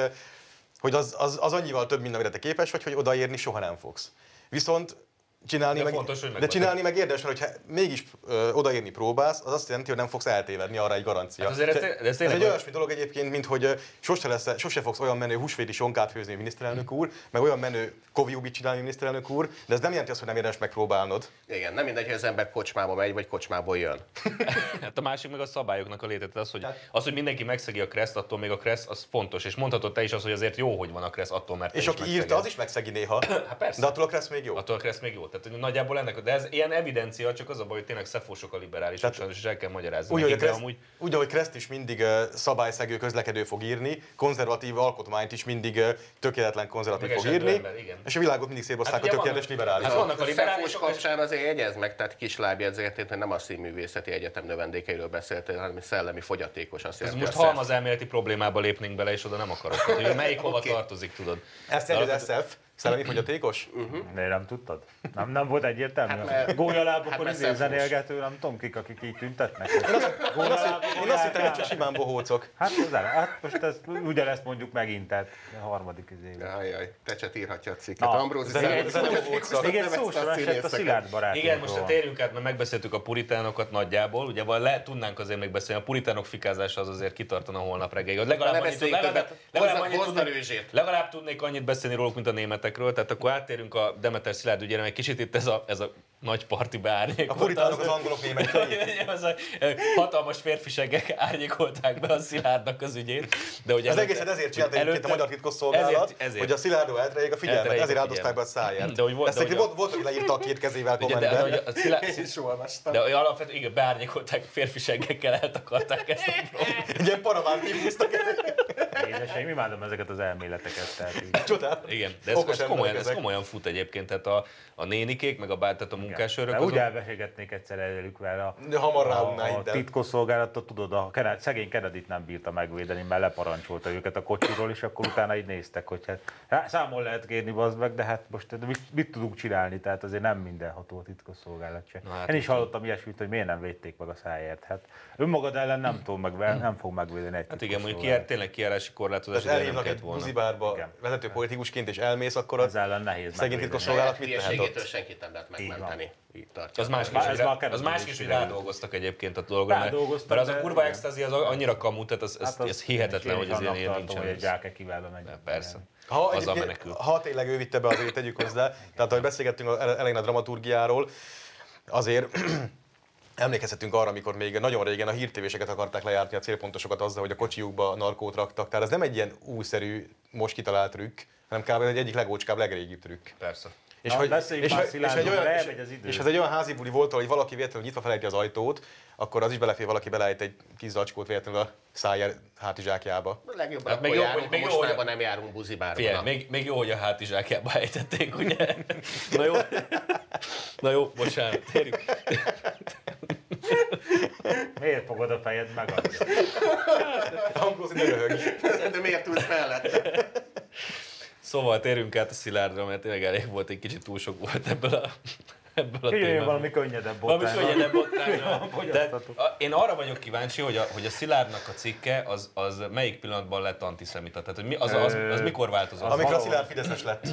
hogy az, az, az annyival több, mint amire te képes vagy, hogy odaérni soha nem fogsz. Viszont csinálni, De meg, fontos, hogy de csinálni meg érdemes, mert hogyha mégis ö, odaérni próbálsz, az azt jelenti, hogy nem fogsz eltévedni, arra egy garancia. Hát azért ez Te- ez ez egy olyan- olyasmi dolog egyébként, mint hogy sose, lesz, sose fogsz olyan menő húsvéti sonkát főzni, miniszterelnök úr, meg olyan menő koviubit csinálni, miniszterelnök úr, de ez nem jelenti azt, hogy nem érdemes megpróbálnod. Igen, nem mindegy, hogy az ember kocsmába megy, vagy kocsmából jön. <laughs> Hát a másik meg a szabályoknak a létet, az, hogy, az, hogy mindenki megszegi a kreszt, attól még a kreszt, az fontos. És mondhatod te is azt, hogy azért jó, hogy van a kreszt, attól, mert te És aki írta, az is megszegi néha. <coughs> Hát persze. De attól a kressz még jó. Attól a kreszt még jó. Tehát hogy nagyjából ennek, de ez ilyen evidencia, csak az a baj, hogy tényleg szefósok a liberálisok, Tehát- sajnos, és el kell magyarázni. Úgy, nekik, Kreszt, amúgy úgy, ahogy Kreszt is mindig uh, szabályszegő közlekedő fog írni, konzervatív alkotmányt is mindig uh, tökéletlen konzervatív Meg fog írni, ember, igen. és a világot mindig szétoszták Hát a ugye tökéletes liberálisok. Hát vannak a Szefós kapcsán azért jegyez meg, tehát kislábjegyzért, hogy nem a színművészeti egyetem növendékeiről beszéltél, hanem szellemi fogyatékos. Azt ez jelenti, most halmaz elméleti problémába lépnénk bele, és oda nem akarok. Hogy melyik hova tartozik, tudod. SF, szellemi fogyatékos? De nem tudtad? Nem, nem volt egyértelmű? Hát mert- Gólyalábokon hát izé zenélgető, nem tudom kik, akik így tüntetnek. Én azt, én azt hittem, hogy csak simán bohócok. Hát, hozzá, hát most ezt, ugyanezt mondjuk megint, tehát a harmadik izével. Jaj, Tecset írhatja a cikket. Egy nevezte szó sem a esett a. Szilárd barátunkról. Igen, most ha térjünk át, mert megbeszéltük a puritánokat nagyjából, ugye vagy le tudnánk azért még beszélni, a puritánok fikázása az azért kitartana holnap reggelig. Legalább, annyit, a tudnék, annyit beszélni róluk, mint a németekről, tehát akkor áttérünk a Demeter Szilárd ügyére, egy kicsit itt ez a, ez a nagy parti beárnyék. A puritánok az angolok németei. <laughs> az a hatalmas férfisegek árnyékolták be a Szilárdnak az ügyét. De ugye Az előtte- egészet ezért csinálta előtte- egyébként a Magyar Titkosszolgálat, ezért- ezért. hogy a Szilárdó elterjeljék a figyelmet, Elterjeljék ezért a áldozták be a száját. De hogy volt- Ezt de hogy volt, volt, aki leírta a két kezével Ugye, de, de, kommentben. hogy a Szilárd, <laughs> Én is olvastam. de hogy alapvetően igen, beárnyékolták férfiseggekkel eltakarták ezt a problémát. Egy ilyen paraván kihúztak. Édeseim, imádom ezeket az elméleteket. Tehát így. Csodál. Igen, de ez, ez, komolyan, ez komolyan fut egyébként, tehát a, a nénikék, meg a bár, tehát a munkásőrök. De úgy azok- elbeszélgetnék egyszer előlük vele a, De hamar a, a titkosszolgálatot, tudod, a Kennedy, szegény Kennedy nem bírta megvédeni, mert leparancsolta őket a kocsiról, és akkor utána így néztek, hogy hát hát számon lehet kérni bazd meg, de hát most mit, mit tudunk csinálni, tehát azért nem mindenható a titkosszolgálat se. Na hát Én is hallottam ilyesmit, hogy miért nem védték meg a szájért. Hát önmagad ellen nem, tudom meg, nem fog megvédeni egy Hát igen, mondjuk kiár, tényleg kiárási korlátozás Tehát ide nem elhívnak kellett egy volna. buzibárba Igen. vezető politikusként, és elmész, akkor az ellen nehéz szegény titkosszolgálat mit tehet ott? senkit nem lehet megmenteni. Így tartja. Az más Már is, ez már az más is is, hogy rádolgoztak egyébként a mert, Rádolgoztak, mert az a kurva igen. extazi az annyira kamu, tehát az, az, Hát az hihetetlen, hogy ez ilyen, tartom, hogy egy nincsen. gyákekivel bemegy. Persze. Ha, Azzal menekül. ha tényleg ő vitte be, azért tegyük hozzá. Tehát, ahogy beszélgettünk elején a dramaturgiáról, azért <clears throat> emlékezhetünk arra, amikor még nagyon régen a hírtévéseket akarták lejárni a célpontosokat azzal, hogy a kocsiukba narkót raktak. Tehát ez nem egy ilyen újszerű, most kitalált trükk, hanem kb. egy egyik legócskább, legrégibb trükk. Persze. Na, hogy, és, és, és, egy olyan, és, az idő. és ez egy olyan házi buli volt, hogy valaki véletlenül nyitva felejti az ajtót, akkor az is belefér, valaki beleállít egy kis zacskót véletlenül a szájjel hátizsákjába. Legjobb, Hát hát még akkor jó, járunk, hogy- még jó, hogy- nem járunk buzibárba. Na. még, még jó, hogy a hátizsákjába ejtették, ugye? <laughs> Na jó. Na jó, bocsánat, térjünk. Miért fogod a fejed megadni? Ambrózi ne röhög. De miért tudsz mellette? Szóval térjünk át a Szilárdra, mert tényleg elég volt, egy kicsit túl sok volt ebből a, ebből a Jöjjön valami könnyedebb Valami botrány. <laughs> könnyedebb botrányra. De én arra vagyok kíváncsi, hogy a, hogy a Szilárdnak a cikke az, az melyik pillanatban lett antiszemita. Tehát hogy mi, az, az, az, mikor változott? Az Amikor a Szilárd Fideszes lett. <laughs>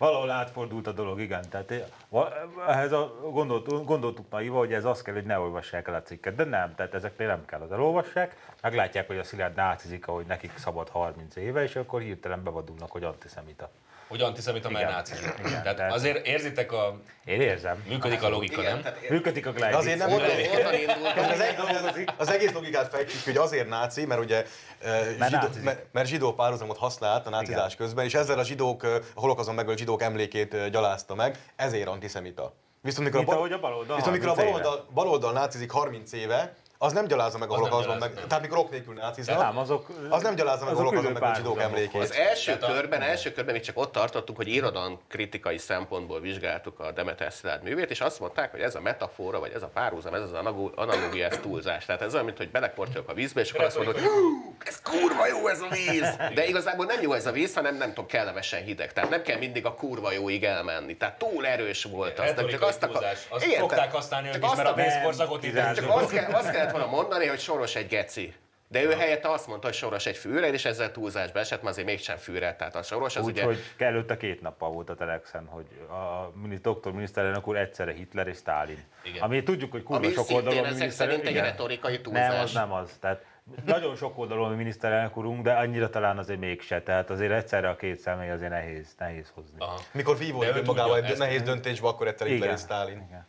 Valahol átfordult a dolog, igen. Tehát eh, va- ehhez a, gondoltuk, gondoltuk naiva, hogy ez az kell, hogy ne olvassák el a cikket. De nem, tehát ezeknél nem kell, az elolvassák, meglátják, hogy a Szilárd nácizik, ahogy nekik szabad 30 éve, és akkor hirtelen bevadulnak, hogy antiszemita. Hogy antiszemita, mert Igen. nácizmus. Igen, Tehát tehát- azért érzitek a... Én érzem. Működik a logika, Igen, nem? tehát Működik a De azért nem onnan. Hát az, az, egész logikát fejtsük, hogy azért náci, mert ugye eh, zsidó, nácizik. mert, mert zsidó párhuzamot használt a nácizás közben, és ezzel a zsidók, eh, a holokozon megölt zsidók emlékét eh, gyalázta meg, ezért antiszemita. Viszont mikor Mint a, ahogy a baloldal viszont mikor a 30 éve. baloldal, baloldal nácizik 30 éve, az nem gyalázza meg a gyalázza meg. meg. Tehát mikor ok nélkül náciznak, Nem, azok, az nem gyalázza meg a ülő meg a zsidók emlékét. Az első Tehát a- körben, első körben még csak ott tartottunk, hogy irodalom kritikai szempontból vizsgáltuk a Demeter Szilárd művét, és azt mondták, hogy ez a metafora, vagy ez a párhuzam, ez az analógia, ez túlzás. Tehát ez olyan, mint hogy belekortyolok a vízbe, és akkor azt mondod, hogy "Hú, ez kurva jó ez a víz. De igazából nem jó ez a víz, hanem nem tudom, kellemesen hideg. Tehát nem kell mindig a kurva jóig elmenni. Tehát túl erős volt az. De Retorikai akar-. Azt szokták használni ők csak is, azt mert a a- idén. csak azt, kell, azt kellett volna mondani, hogy Soros egy geci. De ő helyette azt mondta, hogy Soros egy fűrer, és ezzel túlzásba esett, mert azért mégsem fűrer. Tehát a Soros az ugye... Úgyhogy előtte két nappal volt a Telexen, hogy a doktor miniszterelnök úr egyszerre Hitler és Stalin. Igen. Ami tudjuk, hogy kurva Ami sok oldalon ezek szerint egy igen. retorikai túlzás. Nem, az nem az. Tehát nagyon sok oldalon a miniszterelnök úrunk, de annyira talán azért mégse. Tehát azért egyszerre a két személy azért nehéz, nehéz hozni. Aha. Mikor vívó De ő önmagával tudja egy nehéz döntésbe, akkor egyszer Hitler és Stalin. Igen.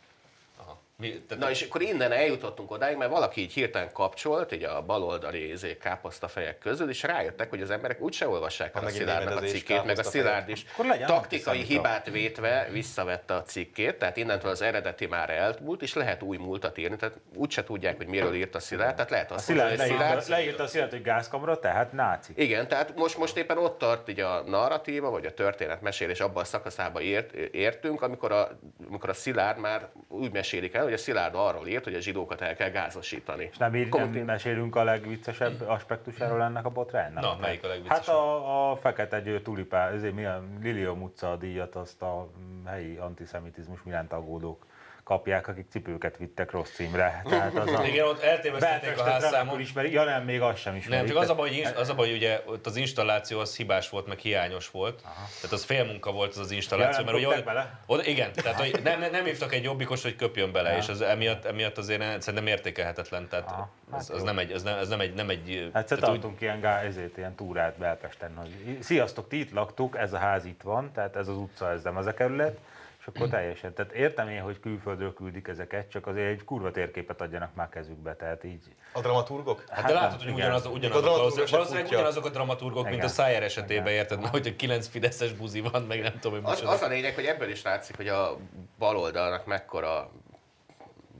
Mi, Na és akkor innen eljutottunk odáig, mert valaki így hirtelen kapcsolt, így a baloldali izé, káposztafejek közül, és rájöttek, hogy az emberek úgyse olvassák el a Szilárdnak a cikkét, meg a. Szilárd is taktikai hibát vétve visszavette a cikkét, tehát innentől az eredeti már elmúlt, és lehet új múltat írni, tehát úgyse tudják, hogy miről írt a Szilárd, tehát lehet A azt mondani, Szilárd hogy leírta, Szilárd leírta a Szilárd, hogy gázkamra, tehát náci. Igen, tehát most, most éppen ott tart így a narratíva, vagy a történetmesélés abban a szakaszába ért, értünk, amikor a, amikor a Szilárd már úgy mesélik el, hogy a Szilárd arról írt, hogy a zsidókat el kell gázosítani. És nem, ír, nem Kontin- mesélünk a legviccesebb aspektusáról ennek a botránynak? Na, melyik a legviccesebb? Hát a, a fekete győ tulipá, ezért milyen Lilium utca díjat azt a helyi antiszemitizmus iránt aggódók kapják, akik cipőket vittek rossz címre. Tehát az a <laughs> Igen, ott eltévesztették a házszámon. ismeri, ja nem, még azt sem ismeri. Nem, csak az a baj, hogy, az a baj, hogy ugye ott az installáció az hibás volt, meg hiányos volt. Aha. Tehát az fél munka volt az az installáció. Ja, mert ugye bele? Ott, igen, tehát hogy nem, nem, nem hívtak egy jobbikos, hogy köpjön bele, Ja. és az emiatt, emiatt azért szerintem értékelhetetlen. Tehát Aha, hát az, az, jó. nem egy, az nem, az nem egy, nem egy Egyszer tehát úgy- tartunk ilyen, gá, ezért, ilyen túrát Belpesten, hogy sziasztok, ti itt laktuk, ez a ház itt van, tehát ez az utca, ez nem az a kerület, és akkor teljesen. Tehát értem én, hogy külföldről küldik ezeket, csak azért egy kurva térképet adjanak már kezükbe, tehát így. A dramaturgok? Hát de nem, látod, hogy igen. ugyanaz, ugyanazok, dramaturgok valószínűleg, ugyanazok a dramaturgok, mint a Igen. Szájer esetében, Igen. érted? Mert hogy egy 9 fideszes buzi van, meg nem tudom, hogy Az, micsoda. az a lényeg, hogy ebből is látszik, hogy a baloldalnak mekkora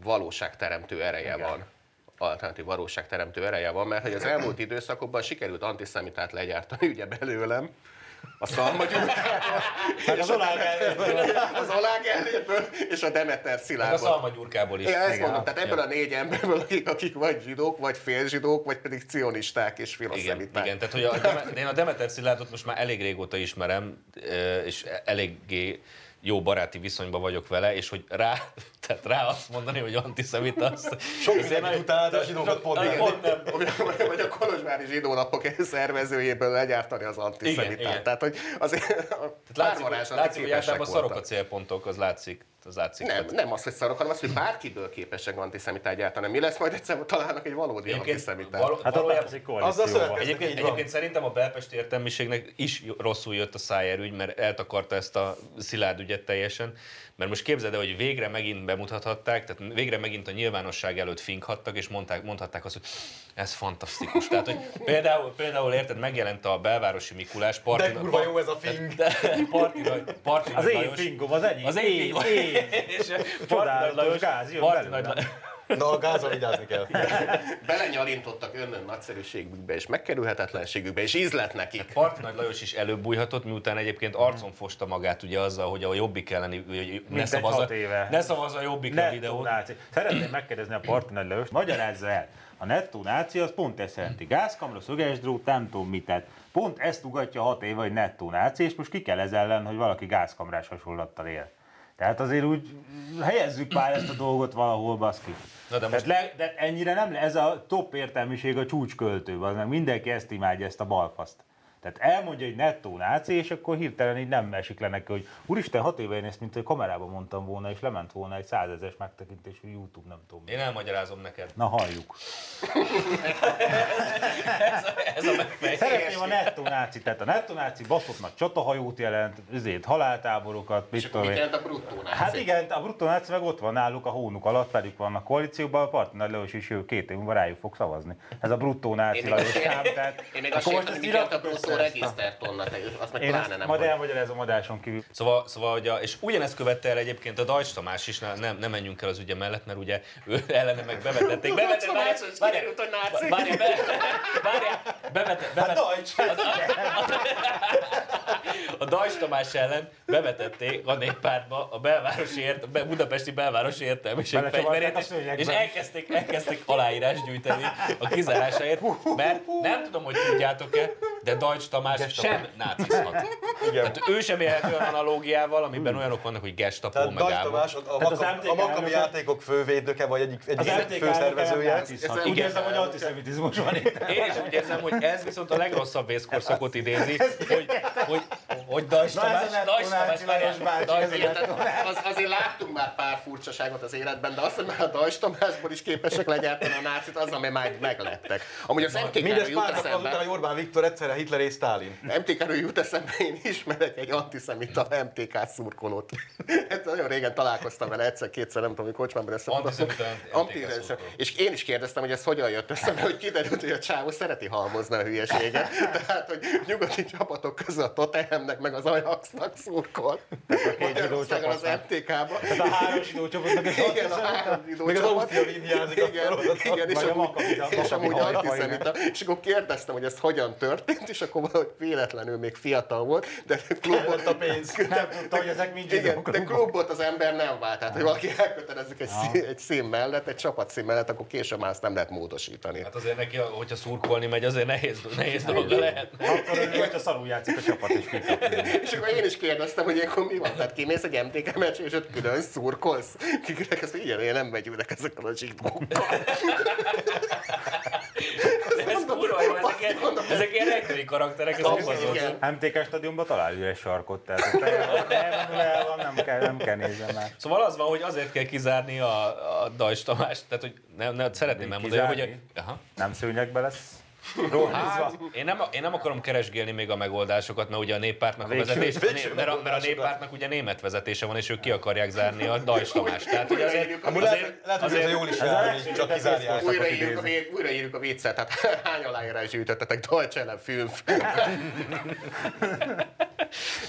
valóságteremtő ereje Igen. van alternatív valóságteremtő ereje van, mert hogy az elmúlt időszakokban sikerült antiszemitát legyártani ugye belőlem, a szalmagyurkától, <laughs> Hát az az olág elléből, és a Demeter Meg a szalmagyurkából is. Igen, ezt Igen, mondom, tehát ebből a négy emberből, akik, akik vagy zsidók, vagy félzsidók, vagy pedig cionisták és Igen, filoszemiták. igen, tehát hogy a, én a Demeter Szilárdot most már elég régóta ismerem, és eléggé jó baráti viszonyban vagyok vele, és hogy rá, <laughs> tehát rá azt mondani, hogy antiszemita, azt... Sok szép utál, de a zsidókat pont igen. pont nem. Vagy- a Kolozsvári zsidónapok szervezőjéből legyártani az antiszemitát. Tehát, hogy azért a Tehát látszik, látszik, hogy általában szarok a voltak. célpontok, az látszik. Az látszik. Nem, Tehát nem az, hogy szarok, hanem az, hogy bárkiből képesek antiszemitát gyártani. Mi lesz majd egyszer, találnak egy valódi Egyébként antiszemitát. való- Hát valójában- szövetkezik. Egyébként, egyébként szerintem a belpesti értelmiségnek is rosszul jött a Szájer ügy, mert eltakarta ezt a Szilárd ügyet teljesen, mert most képzeld el, hogy végre megint bemutathatták, tehát végre megint a nyilvánosság előtt finkhattak, és mondták, mondhatták azt, hogy ez fantasztikus. Tehát, hogy például, például érted, megjelent a belvárosi Mikulás, Parti, De kurva jó ez a fink. de, Parti, Parti Az én fingom, az enyém. Az én. Én. És Parti Nagy Csodálatos Lajos, gáz jön Parti Na, a gázon vigyázni kell. Belenyalintottak önnön nagyszerűségükbe és megkerülhetetlenségükbe, és ízlet nekik. Parti Nagy Lajos is előbújhatott, miután egyébként arcon fosta magát ugye azzal, hogy a jobbik elleni, hogy ne hat éve. ne szavazza a jobbikra Nettó videót. Szeretném megkérdezni a Parti Nagy Lajost, magyarázza el. A nettó náci az pont ezt jelenti. Gázkamra, szöges drót, nem tudom mit. Tehát pont ezt ugatja hat éve, hogy nettó náci, és most ki kell ez ellen, hogy valaki gázkamrás hasonlattal él. Tehát azért úgy helyezzük már ezt a dolgot valahol, baszki. Na de most- le, de ennyire nem, le- ez a top értelmiség a csúcsköltőben, meg mindenki ezt imádja, ezt a balfaszt. Tehát elmondja, hogy nettó náci, és akkor hirtelen így nem esik le neki, hogy úristen, hat éve én ezt, mint hogy kamerában mondtam volna, és lement volna egy százezes megtekintésű YouTube, nem tudom. Én elmagyarázom neked. Na halljuk. Ez a megfejtés. Szeretném a nettó náci, tehát a nettó náci baszott nagy csatahajót jelent, ezért haláltáborokat, mit És tudom mit én. jelent a bruttó náci? Hát igen, a bruttó náci meg ott van náluk a hónuk alatt, pedig vannak koalícióban, a Parti Nagy Lajos is jövő két év múlva rájuk fog szavazni. Ez a bruttó náci Lajos azt, ám, tehát én még akkor most ezt mit jelent a iratjuk bruttó össze. regisztertonna, azt meg Én pláne nem majd elmagyarázom adáson kívül. Szóval, szóval a, és ugyanezt követte el egyébként a Dajcs Tamás is, ne, nem, nem menjünk el az ügye mellett, mert ugye ő <laughs> ellene meg bevetették. Bevetették. Várjál, be, várjál, bevetett, bevetett, Dajcs! a Dajcs Tamás ellen bevetették a néppártba a belvárosi ért, be, budapesti belvárosi értelmiség fegyverét, a és elkezdték, elkezdték aláírás gyűjteni a kizárásáért, mert nem tudom, hogy tudjátok-e, de Dajcs Tamás sem nácizhat. Igen. Tehát ő sem élhet olyan analógiával, amiben olyanok vannak, hogy gestapo, Tehát meg Gábor. Tamás, a, a, a Makabi elnöke- játékok fővédnöke, vagy egyik, egyik MTK főszervezője. Úgy érzem, hogy antiszemitizmus van itt. Én is úgy érzem, hogy ez viszont a legrosszabb vészkorszakot idézi, hogy, hogy, hogy ez Tamás, a Dajs Tamás, a tehát az, azért láttunk már pár furcsaságot az életben, de azt, hogy már a Dajs Tamásból is képesek legyártani a nácit, az, ami már meglettek. Amúgy az MTK-ről Mindez jut pár eszembe, hogy Orbán Viktor egyszerre Hitler és Stalin. MTK-ről jut eszembe, én ismerek egy antiszemita MTK szurkolót. <laughs> Hát nagyon régen találkoztam vele egyszer-kétszer, nem tudom, hogy kocsmában ezt Antiszemita. És én is kérdeztem, hogy ez hogyan jött össze, mert hogy kiderült, hogy a csávó szereti halmozni a hülyeséget. <laughs> Tehát, hogy nyugati csapatok közül a Tottenhamnek meg az Ajaxnak szurkol. Magyarországon az. MTK-ba. Tehát a három zsidó csapatnak is Igen, a három zsidó Még az. Ausztria a Igen, igen, és a amúgy, és antiszemita. És akkor kérdeztem, hogy ez hogyan történt, és akkor valahogy véletlenül még fiatal volt, de klubot a pénz. <laughs> Nem tudta, hogy ezek mind igen, de klubot az ember nem vált. Tehát, hogy valaki elkötelezik egy, szín, egy szín mellett, egy csapat szín mellett, akkor később már azt nem lehet módosítani. Hát azért neki, hogyha szurkolni megy, azért nehéz, nehéz dolga lehet. Akkor örül, hogyha szarul játszik a csapat, és kikapja. És akkor én is kérdeztem, hogy akkor mi van? Tehát kimész egy MTK meccs, és ott külön szurkolsz? Kiknek ezt igen, én nem megyünk ezekkel a zsidókkal. Ez kurva jó, ezek ezek ilyen rejtői karakterek. Igen. MTK stadionban talál üres sarkot, tehát el van, nem kell, nem kell nézni már. Szóval az van, hogy azért kell kizárni a, a Dajs Tamást, tehát hogy nem, nem szeretném elmondani, hogy... Aha. Nem szőnyegbe lesz. Hát, én nem, én nem akarom keresgélni még a megoldásokat, mert ugye a néppártnak a, vezetés, mert, a, mert a néppártnak ugye német vezetése van, és ők ki akarják zárni a Dajs Tamást. Tehát, hogy azért, Amúgy lehet, lehet, ez jól is jár, csak kizárják. Újraírjuk újraírjuk a viccet, tehát <laughs> hány aláírás gyűjtöttetek Deutsche ellen film.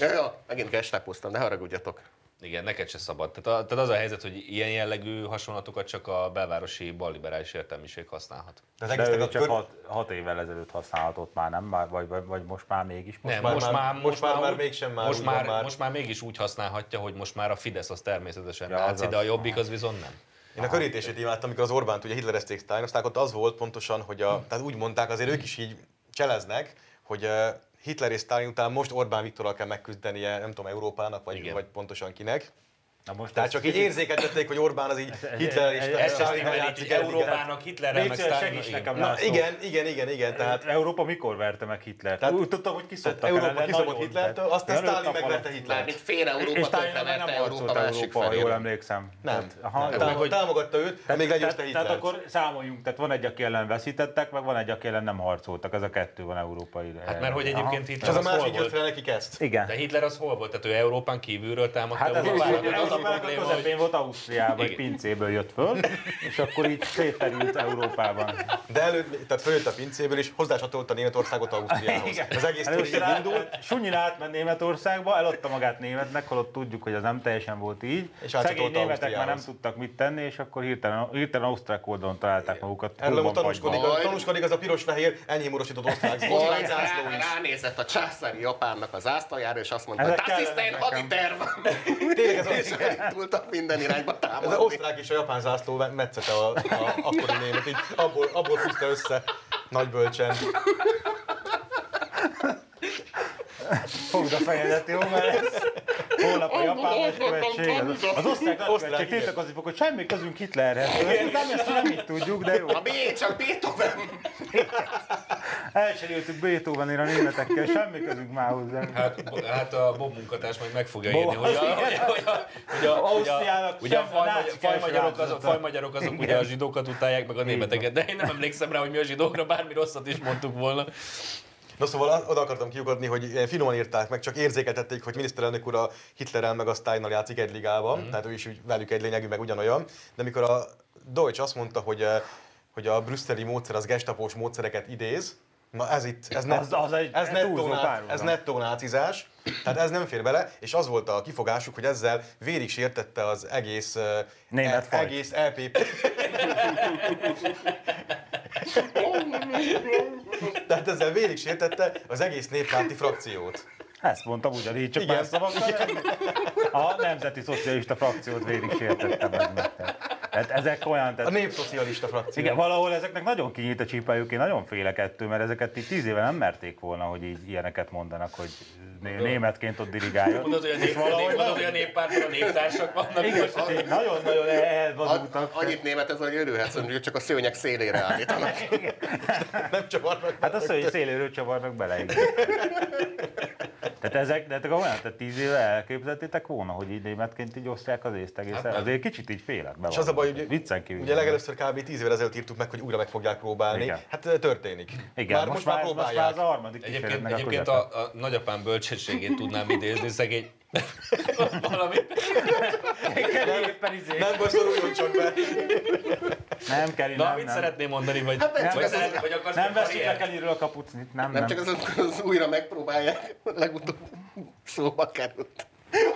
<laughs> ja, megint gestapoztam, ne haragudjatok. Igen, neked se szabad. Tehát, a, tehát az a helyzet, hogy ilyen jellegű hasonlatokat csak a belvárosi balliberális értelmiség használhat. De az De ő a csak kör... hat, hat évvel ezelőtt használhatott már, nem? Már- Vagy, vagy, vagy most már mégis? Most Nem, már- most, már- most már- már úgy- mégsem már most már, már. most már mégis úgy használhatja, hogy most már a Fidesz az természetesen Ja, náci, azaz. de a Jobbik az viszont nem. Én a körítését imádtam, amikor az Orbánt ugye hitlerezték, sztájnozták, ott az volt pontosan, hogy a, tehát úgy mondták, azért ők is így cseleznek, hogy Hitler és Stalin után most Orbán Viktorral kell megküzdenie, nem tudom, Európának, vagy, Igen. vagy pontosan kinek. Na most Tehát csak így érzékeltették, hogy Orbán az így Hitler és ez- játszik. Európának, Hitlerrel, meg szíves, Stalin. segíts nekem, Na, László. igen, igen, igen, igen, tehát Tehát Európa mikor verte meg Hitlert? Tehát- Úgy tudtam, hogy kiszoptak Európa nagyon, Hitlertől, aztán nap megverte. Hitlert. Mármint fél És Európa tönkre nem verte Európa másik Európa, jól emlékszem. Nem, támogatta őt, még legyőzte tehát, tehát Hitlert. akkor számoljunk, tehát van egy, aki ellen veszítettek, meg van egy, aki ellen nem harcoltak. Ez a kettő van európai. Hát mert hogy egyébként Hitler az a az hol másik jött volt? fel nekik ezt. Igen. De Hitler az hol volt? Tehát ő Európán kívülről támadta Hát Európát? Probléma, közepén hogy- volt Ausztriában, egy Igen. pincéből jött föl, és akkor így szétterült Európában. De előtt, tehát följött a pincéből, és hozzásatolta Németországot Ausztriához. Az egész át, indult, Sunyin átment Németországba, eladta magát németnek, holott tudjuk, hogy az nem teljesen volt így. És Szegény németek már nem tudtak mit tenni, és akkor hirtelen, hirtelen ausztrák oldalon találták magukat. Erről tanúskodik, a- az a piros-fehér enyhémorosított osztrák osztrák zászló is. ránézett a császári Japánnak az ásztaljára, és azt mondta, das ist ein nekem." haditerv! Tényleg ez, elindultak minden irányba ez az támadni. osztrák és a japán zászló metszete a, a akkori német, így abból, abból fűzte össze nagy bölcsen. Fogd a fejedet, jó, mert ez holnap a japán nagykövetség. Az, osztrák nagykövetség tiltakozni fog, hogy semmi közünk Hitlerhez. Nem, ezt nem így tudjuk, de jó. A B, csak Beethoven! Elcseréltük Beethovenért a németekkel, semmi közünk már hozzá. Hát, hát a Bob munkatárs majd meg fogja Bob, írni, hogy a, hogy a, hogy a, hogy a, hogy a, ugye a semmi, a fajmagyarok, azok, fajmagyarok azok ugye a zsidókat utálják, meg a németeket, de én nem emlékszem rá, hogy mi a zsidókra bármi rosszat is mondtuk volna. Na szóval oda akartam kiugodni, hogy ilyen finoman írták meg, csak érzékeltették, hogy miniszterelnök úr a Hitlerrel meg a Steinnal játszik egy ligában, mm. tehát ő is velük egy lényegű, meg ugyanolyan. De mikor a Deutsch azt mondta, hogy, eh, hogy a brüsszeli módszer az gestapós módszereket idéz, na ez itt, ez, net, Az- az egy ez, nettó, túlzó ná, párhuzam. ez nettó nácizás, tehát ez nem fér bele, és az volt a kifogásuk, hogy ezzel vérig sértette az egész, Német fajt. egész E LPP. <laughs> Tehát ezzel végig sértette az egész néppárti frakciót. Ezt mondtam ugyanígy, csak Igen. más szavakkal. A Nemzeti Szocialista frakciót végig sértettem meg. Tehát ezek olyan, A tehát népszocialista frakció. igen, valahol ezeknek nagyon kinyílt a csípájuk, én nagyon félek ettől, mert ezeket így tíz éve nem merték volna, hogy így ilyeneket mondanak, hogy né- németként ott dirigáljon. Mondod, hogy a, nép, mondod, hogy a néppártban a néptársak vannak. Igen, így nagyon-nagyon A, elvadultak. annyit német ez, hogy örülhetsz, hogy csak a szőnyek szélére állítanak. Nem csavarnak. Hát az, hogy széléről csavarnak bele. igen. Tehát ezek, de ezek olyan, tehát tíz éve elképzeltétek volna, hogy így németként így osztják az észt egészen. Hát nem. Azért kicsit így félek. És az a baj, hogy Viccen kívül. ugye legelőször kb. 10 évvel ezelőtt írtuk meg, hogy újra meg fogják próbálni. Igen. Hát történik. Igen, már most, már, most, már, próbálják. az a harmadik Egyébként, a egyébként közepe. a, a nagyapám bölcsességét tudnám idézni, szegény. <laughs> Valami. Éppen izé. Nem baj, szoruljon csak be. Nem kell, Na, nem, mit nem. szeretném mondani, vagy, Hát nem, vagy, ez szeret, az- vagy akarsz Nem veszik le? Kellyről a kapucnit, nem, Nem nem. csak az, az újra megpróbálják, <laughs> legutóbb szóba került.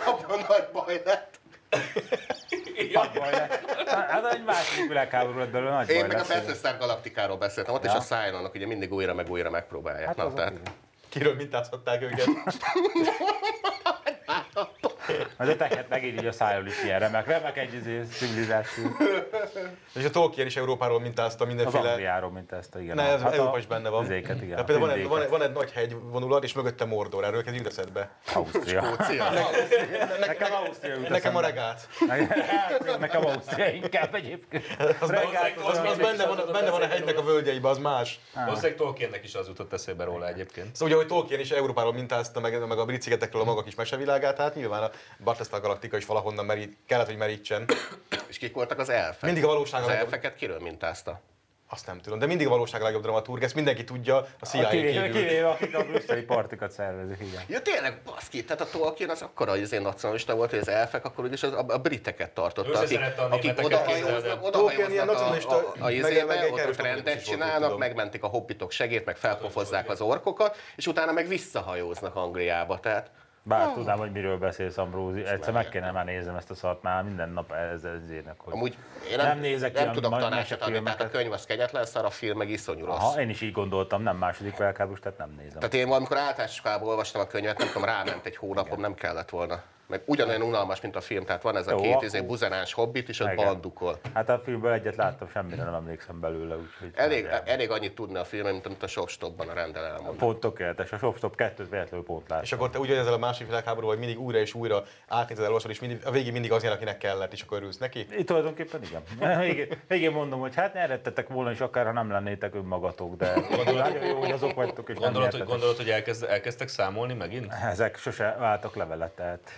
Abban nagy baj lett. <laughs> Nagy baj lett. Hát egy másik világháború lett belőle, nagy Én baj meg a lesz. Battlestar Galaktikáról beszéltem, ott Ja. is a Cylonok ugye mindig újra meg újra megpróbálják. Hát Na, tehát. Kiről mintázhatták őket. <laughs> De tehet meg így a szájról is ilyen remek, remek egy izé, civilizáció. És a Tolkien is Európáról mintázta Az mindenféle... Angliáról, mint ezt a igen. Ne, ez Hát a- Európa is benne van. Ezéket, igen. Tehát például a van egy, van, egy, van egy nagy hegy vonulat, és mögötte Mordor, erről kezdjük eszedbe. Ausztria. Skócia. Nekem Ausztria jut Nekem a regát. Nekem- Nekem Ausztria inkább egyébként. Az, Regát, az, az, az benne, van, benne van a hegynek a völgyeiben, az más. Valószínűleg Tolkiennek is az jutott eszébe róla egyébként. Szóval ugye, hogy Tolkien is Európáról mintázta, meg, meg a brit szigetekről a maga kis mesevilágát, hát nyilván a Battlestar Galactica is valahonnan merít, kellett, hogy merítsen. És kik voltak az elfek? Mindig a valóság a Az legjobb. elfeket kiről mintázta? Azt nem tudom, de mindig a valóság a legjobb dramaturg, ezt mindenki tudja, a CIA Kivéve, kívül. kivéve, akik a <laughs> brüsszeli partikat szervezik, igen. Ja tényleg, baszki, tehát a Tolkien az akkora izé nacionalista volt, hogy az elfek akkor úgyis az, a, a briteket tartotta, akik, a akik odahajóznak, odahajóznak a, a, a, meg- izébe, ott, ott rendet csinálnak, megmentik a hobbitok segét, meg felpofozzák az orkokat, és utána meg visszahajóznak Angliába, tehát Bár tudnám, hogy miről beszélsz, Ambrózi. Egyszer meg kéne már nézem ezt a szart, már minden nap ezzel zének, hogy... amúgy én Nem nem, nézek nem tudok tanácsot adni, tehát a könyv az kegyetlen szar, a film meg iszonyú rossz. Aha, én is így gondoltam, nem második világháborús, tehát nem nézem. Tehát én valamikor általános olvastam a könyvet, nem tudom, ráment egy hónapom, nem kellett volna. Meg ugyanolyan unalmas, mint a film, tehát van ez a Jó, két izé, buzenáns hobbit, és ott Igen. bandukol. Hát a filmből egyet láttam, semmire nem emlékszem belőle, úgyhogy... Elég, elég annyit tudni a filmen, mint amit a Shopstopban a rendel elmond. Pont tökéletes, a Shop Stop 2 véletlenül pont láttam. És akkor te úgy vagy ezzel a másik világháború, hogy mindig újra és újra átnézed, elolvasod, és mindig, a végén mindig az jön, akinek kellett, és akkor örülsz neki. Itt tulajdonképpen igen. <laughs> Végén, végén mondom, hogy hát eredtetek volna, és akár ha nem lennétek önmagatok, de nagyon jó, hogy azok vagytok, és nem Gondolod, hogy, gondolod, hogy elkezd, elkezdtek számolni megint? Ezek sose váltak levelet, tehát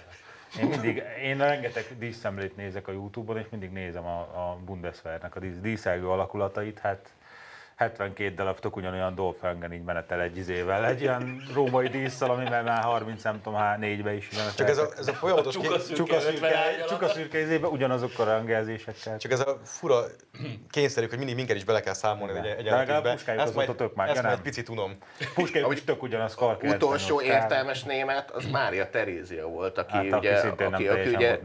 én mindig, én rengeteg díszszemlét nézek a Youtube-on, és mindig nézem a, a Bundeswehrnek a dísz, díszelgő alakulatait, hát 72 darab tök ugyanolyan Dolphin így menetel egy izével, egy ilyen római díszsal, amivel már 30 nem tudom, há, négybe is menetel. Csak ez a, ez a folyamatos... Csuka ké- szürke Csuka 50 szürke, ágy csuka alatt. szürke izébe, ugyanazokkal a rangelzésekkel. Csak ez a fura kényszerű, hogy mindig minket is bele kell számolni egy, egy De legalább jelentésbe. puskájuk Ezt majd, tök már, ezt majd picit unom. Puskájuk is tök ugyanaz kar Utolsó 98, értelmes német, az Mária Terézia volt, aki Hát, aki ugye...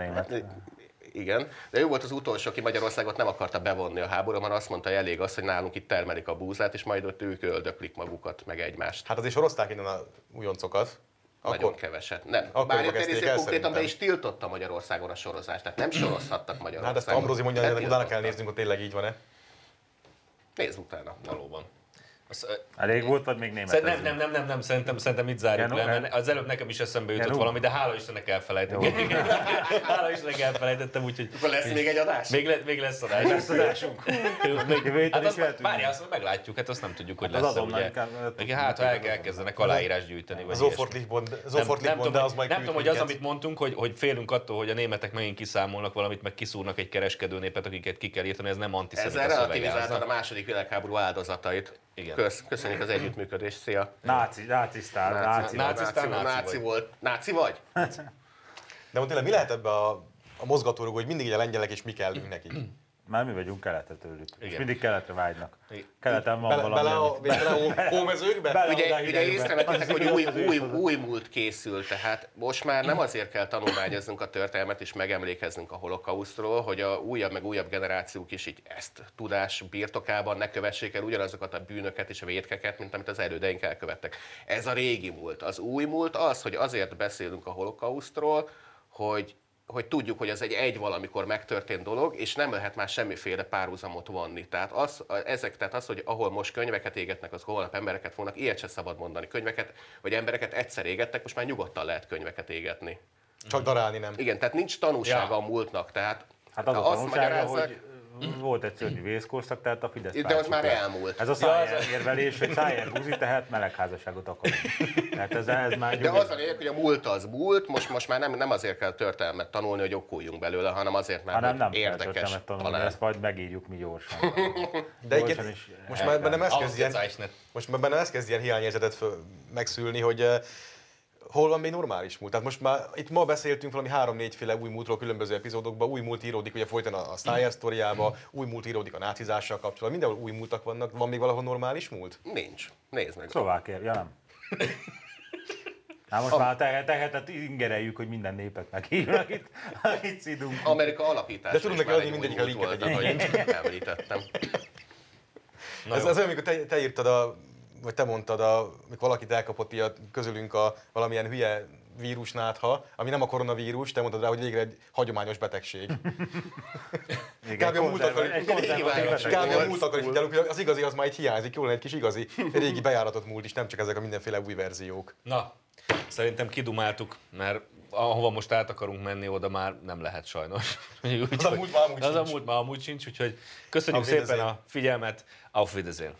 Igen, de ő volt az utolsó, aki Magyarországot nem akarta bevonni a háborúban, azt mondta, hogy elég az, hogy nálunk itt termelik a búzát, és majd ott ők öldöklik magukat, meg egymást. Hát azért sorozták innen a újoncokat. Nagyon Akkor, keveset. Nem. Akkor kezdték Terézia konkrétan be is tiltotta Magyarországon a sorozást, tehát nem sorozhattak Magyarországon. hát ezt Ambrózi mondja, hogy utána kell néznünk, hogy tényleg így van-e. Nézd utána. Valóban. Elég volt, vagy még német? Szerint, nem, nem, nem, nem, nem, szerintem, szerintem itt zárjuk Janu, le, mert az előbb nekem is eszembe jutott Janu. valami, de hála Istennek elfelejtettem. hála Istennek elfelejtettem, úgyhogy Akkor lesz még egy adás? még, le, még lesz adás. Lesz adásunk. még, hát azt, várjál, azt meglátjuk, hát azt nem tudjuk, hogy Az lesz azonnal ugye. Igen, hát ha el, elkezdenek aláírás gyűjteni, vagy tudom, de az hogy, majd nem tudom, hogy az, amit mondtunk, hogy, hogy félünk attól, hogy a németek megint kiszámolnak valamit, meg kiszúrnak egy kereskedő népet, akiket ki kell írtani, ez nem antiszemita szövege. relativizáltad a második világháború áldozatait. Igen. Kösz, köszönjük az együttműködést, szia! Náci, nácisztál, náci. náci. náci. Náci, náci volt. Náci vagy? <laughs> De most tényleg mi lehet ebbe a, a mozgatórugó, hogy mindig a lengyelek és mi kellünk nekik? Már mi vagyunk keletre tőlük. És Igen. mindig keletre vágynak. Igen. Keleten van Bele, valami. bele, a, amit- <laughs> bele a hómezőkbe? Bele- Ugye, ugye észrevettétek, hogy új, új, új múlt készül, tehát most már nem azért kell tanulmányoznunk a történelmet és megemlékeznünk a holokausztról, hogy a újabb meg újabb generációk is így ezt tudás birtokában ne kövessék el ugyanazokat a bűnöket és a védkeket, mint amit az elődeink elkövettek. Ez a régi múlt. Az új múlt az, hogy azért beszélünk a holokausztról, hogy hogy tudjuk, hogy ez egy egy valamikor megtörtént dolog, és nem lehet már semmiféle párhuzamot vonni. Tehát az, ezek, tehát az, hogy ahol most könyveket égetnek, az holnap embereket fognak, ilyet se szabad mondani. Könyveket, vagy embereket egyszer égettek, most már nyugodtan lehet könyveket égetni. Csak darálni nem. Igen, tehát nincs tanúsága Ja. a múltnak, tehát Hát az a azt tanulsága, hogy volt egy szörnyű vészkorszak, tehát a Fidesz De az már elmúlt. Ez a szájár érvelés, hogy szájár buzi, tehát melegházasságot akarunk. Tehát ez, ez már De az a lényeg, hogy a múlt az múlt, most, most már nem, nem azért kell történelmet tanulni, hogy okuljunk belőle, hanem azért, mert hanem nem kell érdekes történelmet tanulni, talán. ezt majd megírjuk mi gyorsan. <laughs> De Gyorsan is most már kell. bennem ez kezd ilyen, most már bennem ez kezd ilyen hiányérzetet megszülni, hogy hol van még normális múlt. Tehát most már itt ma beszéltünk valami három-négy féle új múltról különböző epizódokban, új múlt íródik ugye folyton a, a Steyer sztoriába, új múlt íródik a nácizással kapcsolatban, mindenhol új múltak vannak, van még valahol normális múlt? Nincs. Nézd meg. Szlovákia, ja nem. Na <laughs> most már tehet, tehetet ingereljük, hogy minden népet meghívnak itt, itt szidunk. Amerika alapítása De tudunk neki már adni egy mindegyik a linket ahogy említettem. Na ez, jó. ez olyan, amikor te, te írtad, a, vagy te mondtad, a, amikor valakit elkapott ilyen közülünk a valamilyen hülye vírusnátha, ami nem a koronavírus, te mondtad rá, hogy végre egy hagyományos betegség. <laughs> Igen, Kb. a múlt akar, konzerv- egy régi konzervatív választás. betegség. kb. a múlt akar is így az igazi az már egy hiányzik, jól egy kis igazi, egy régi bejáratott múlt is, nem csak ezek a mindenféle új verziók. Na, szerintem kidumáltuk, mert ahova most át akarunk menni, oda már nem lehet sajnos. <laughs> Úgyhogy- Az a múlt már amúgy az a sincs. múlt már amúgy sincs, úgyhogy köszönjük szépen a figyelmet, auf Wiedersehen.